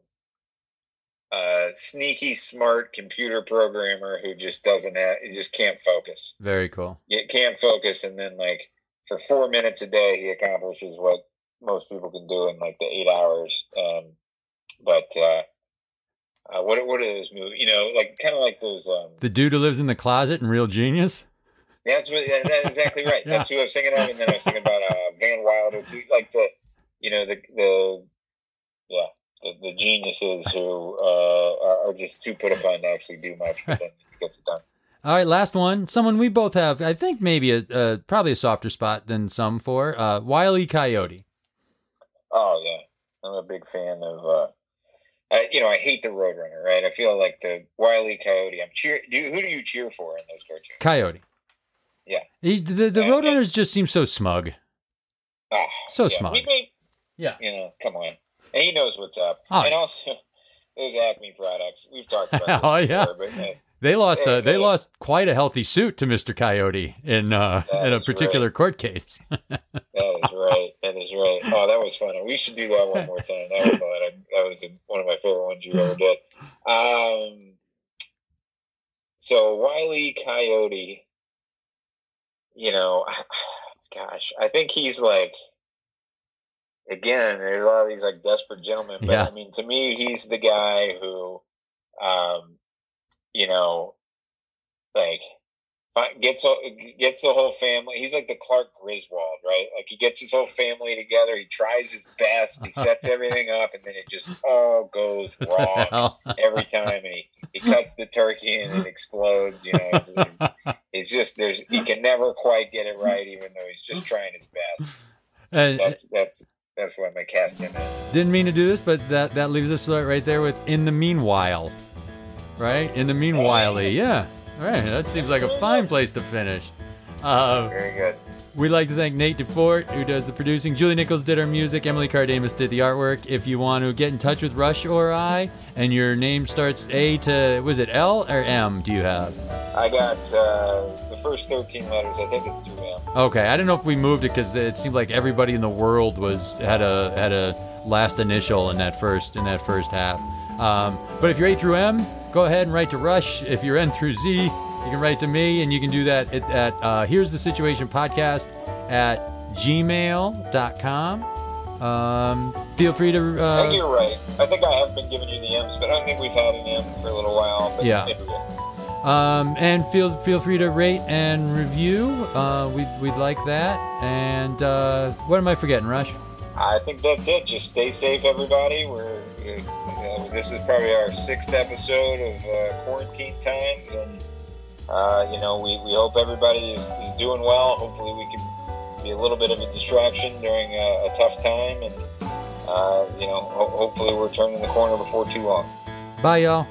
uh, sneaky, smart computer programmer who just doesn't have, he just can't focus. Very cool. You can't focus, and then like for four minutes a day, he accomplishes what most people can do in like the eight hours. Um, but uh, uh, what what are those movies? You know, like kind of like those. Um, The dude who lives in the closet and Real Genius. That's what, yeah, that's exactly right. [LAUGHS] Yeah. That's who I was thinking of, and then I was thinking about uh, Van Wilder too, like the, you know, the the, yeah, the, the geniuses who uh, are, are just too put upon to actually do much, but then he gets it done. [LAUGHS] All right, last one. Someone we both have, I think maybe a, uh probably a softer spot than some for. Uh, Wiley Coyote. Oh yeah, I'm a big fan of. Uh, I, you know, I hate the Roadrunner, right? I feel like the Wiley Coyote. I'm cheer. Do who do you cheer for in those cartoons? Coyote. Yeah. He's, the the And- Roadrunners just seem so smug. Oh, So yeah. We made, Yeah. you know, come on, and he knows what's up. Oh. And also, [LAUGHS] those Acme products. We've talked about this [LAUGHS] Oh, before, yeah. but uh, They lost Yeah, a, they yeah. lost quite a healthy suit to Mr. Coyote in uh, in a particular court case. [LAUGHS] that is right. That is right. Oh, that was fun. We should do that one more time. That was of, that was one of my favorite ones you ever did. Um, so Wiley Coyote, you know, [SIGHS] gosh, I think he's like. Again, there's a lot of these like desperate gentlemen, but Yeah. I mean, to me, he's the guy who, um, you know, like gets gets the whole family. He's like the Clark Griswold, right? Like he gets his whole family together. He tries his best. He sets [LAUGHS] everything up, and then it just all goes wrong every time. And he, he cuts the turkey and it explodes. You know, it's, [LAUGHS] it's just there's he can never quite get it right, even though he's just trying his best. And That's that's that's why I'm gonna cast him in. didn't mean to do this, but that that leaves us right there with in the meanwhile, right? In the meanwhile, yeah. All right, that seems like a fine place to finish. Uh, Very good. We'd like to thank Nate DeFort, who does the producing. Julie Nichols did our music. Emily Cardamus did the artwork. If you want to get in touch with Rush or I, and your name starts A to, was it L or M? Do you have? I got uh, the first 13 letters. I think it's through him. Okay, I don't know if we moved it because it seemed like everybody in the world was had a had a last initial in that first in that first half. Um, but if you're A through M, go ahead and write to Rush. If you're N through Z, you can write to me, and you can do that at, at uh, here's the situation podcast at gmail.com. Um, feel free to I think uh, you're right. I think I have been giving you the M's, but I don't think we've had an M for a little while. But Yeah. maybe we um, and feel feel free to rate and review. Uh, we'd, we'd like that. And uh, what am I forgetting, Rush? I think that's it. Just stay safe, everybody. We're uh, this is probably our sixth episode of uh, quarantine times, and uh, you know we, we hope everybody is, is doing well. Hopefully, we can be a little bit of a distraction during a, a tough time, and uh, you know ho- hopefully we're turning the corner before too long. Bye, y'all.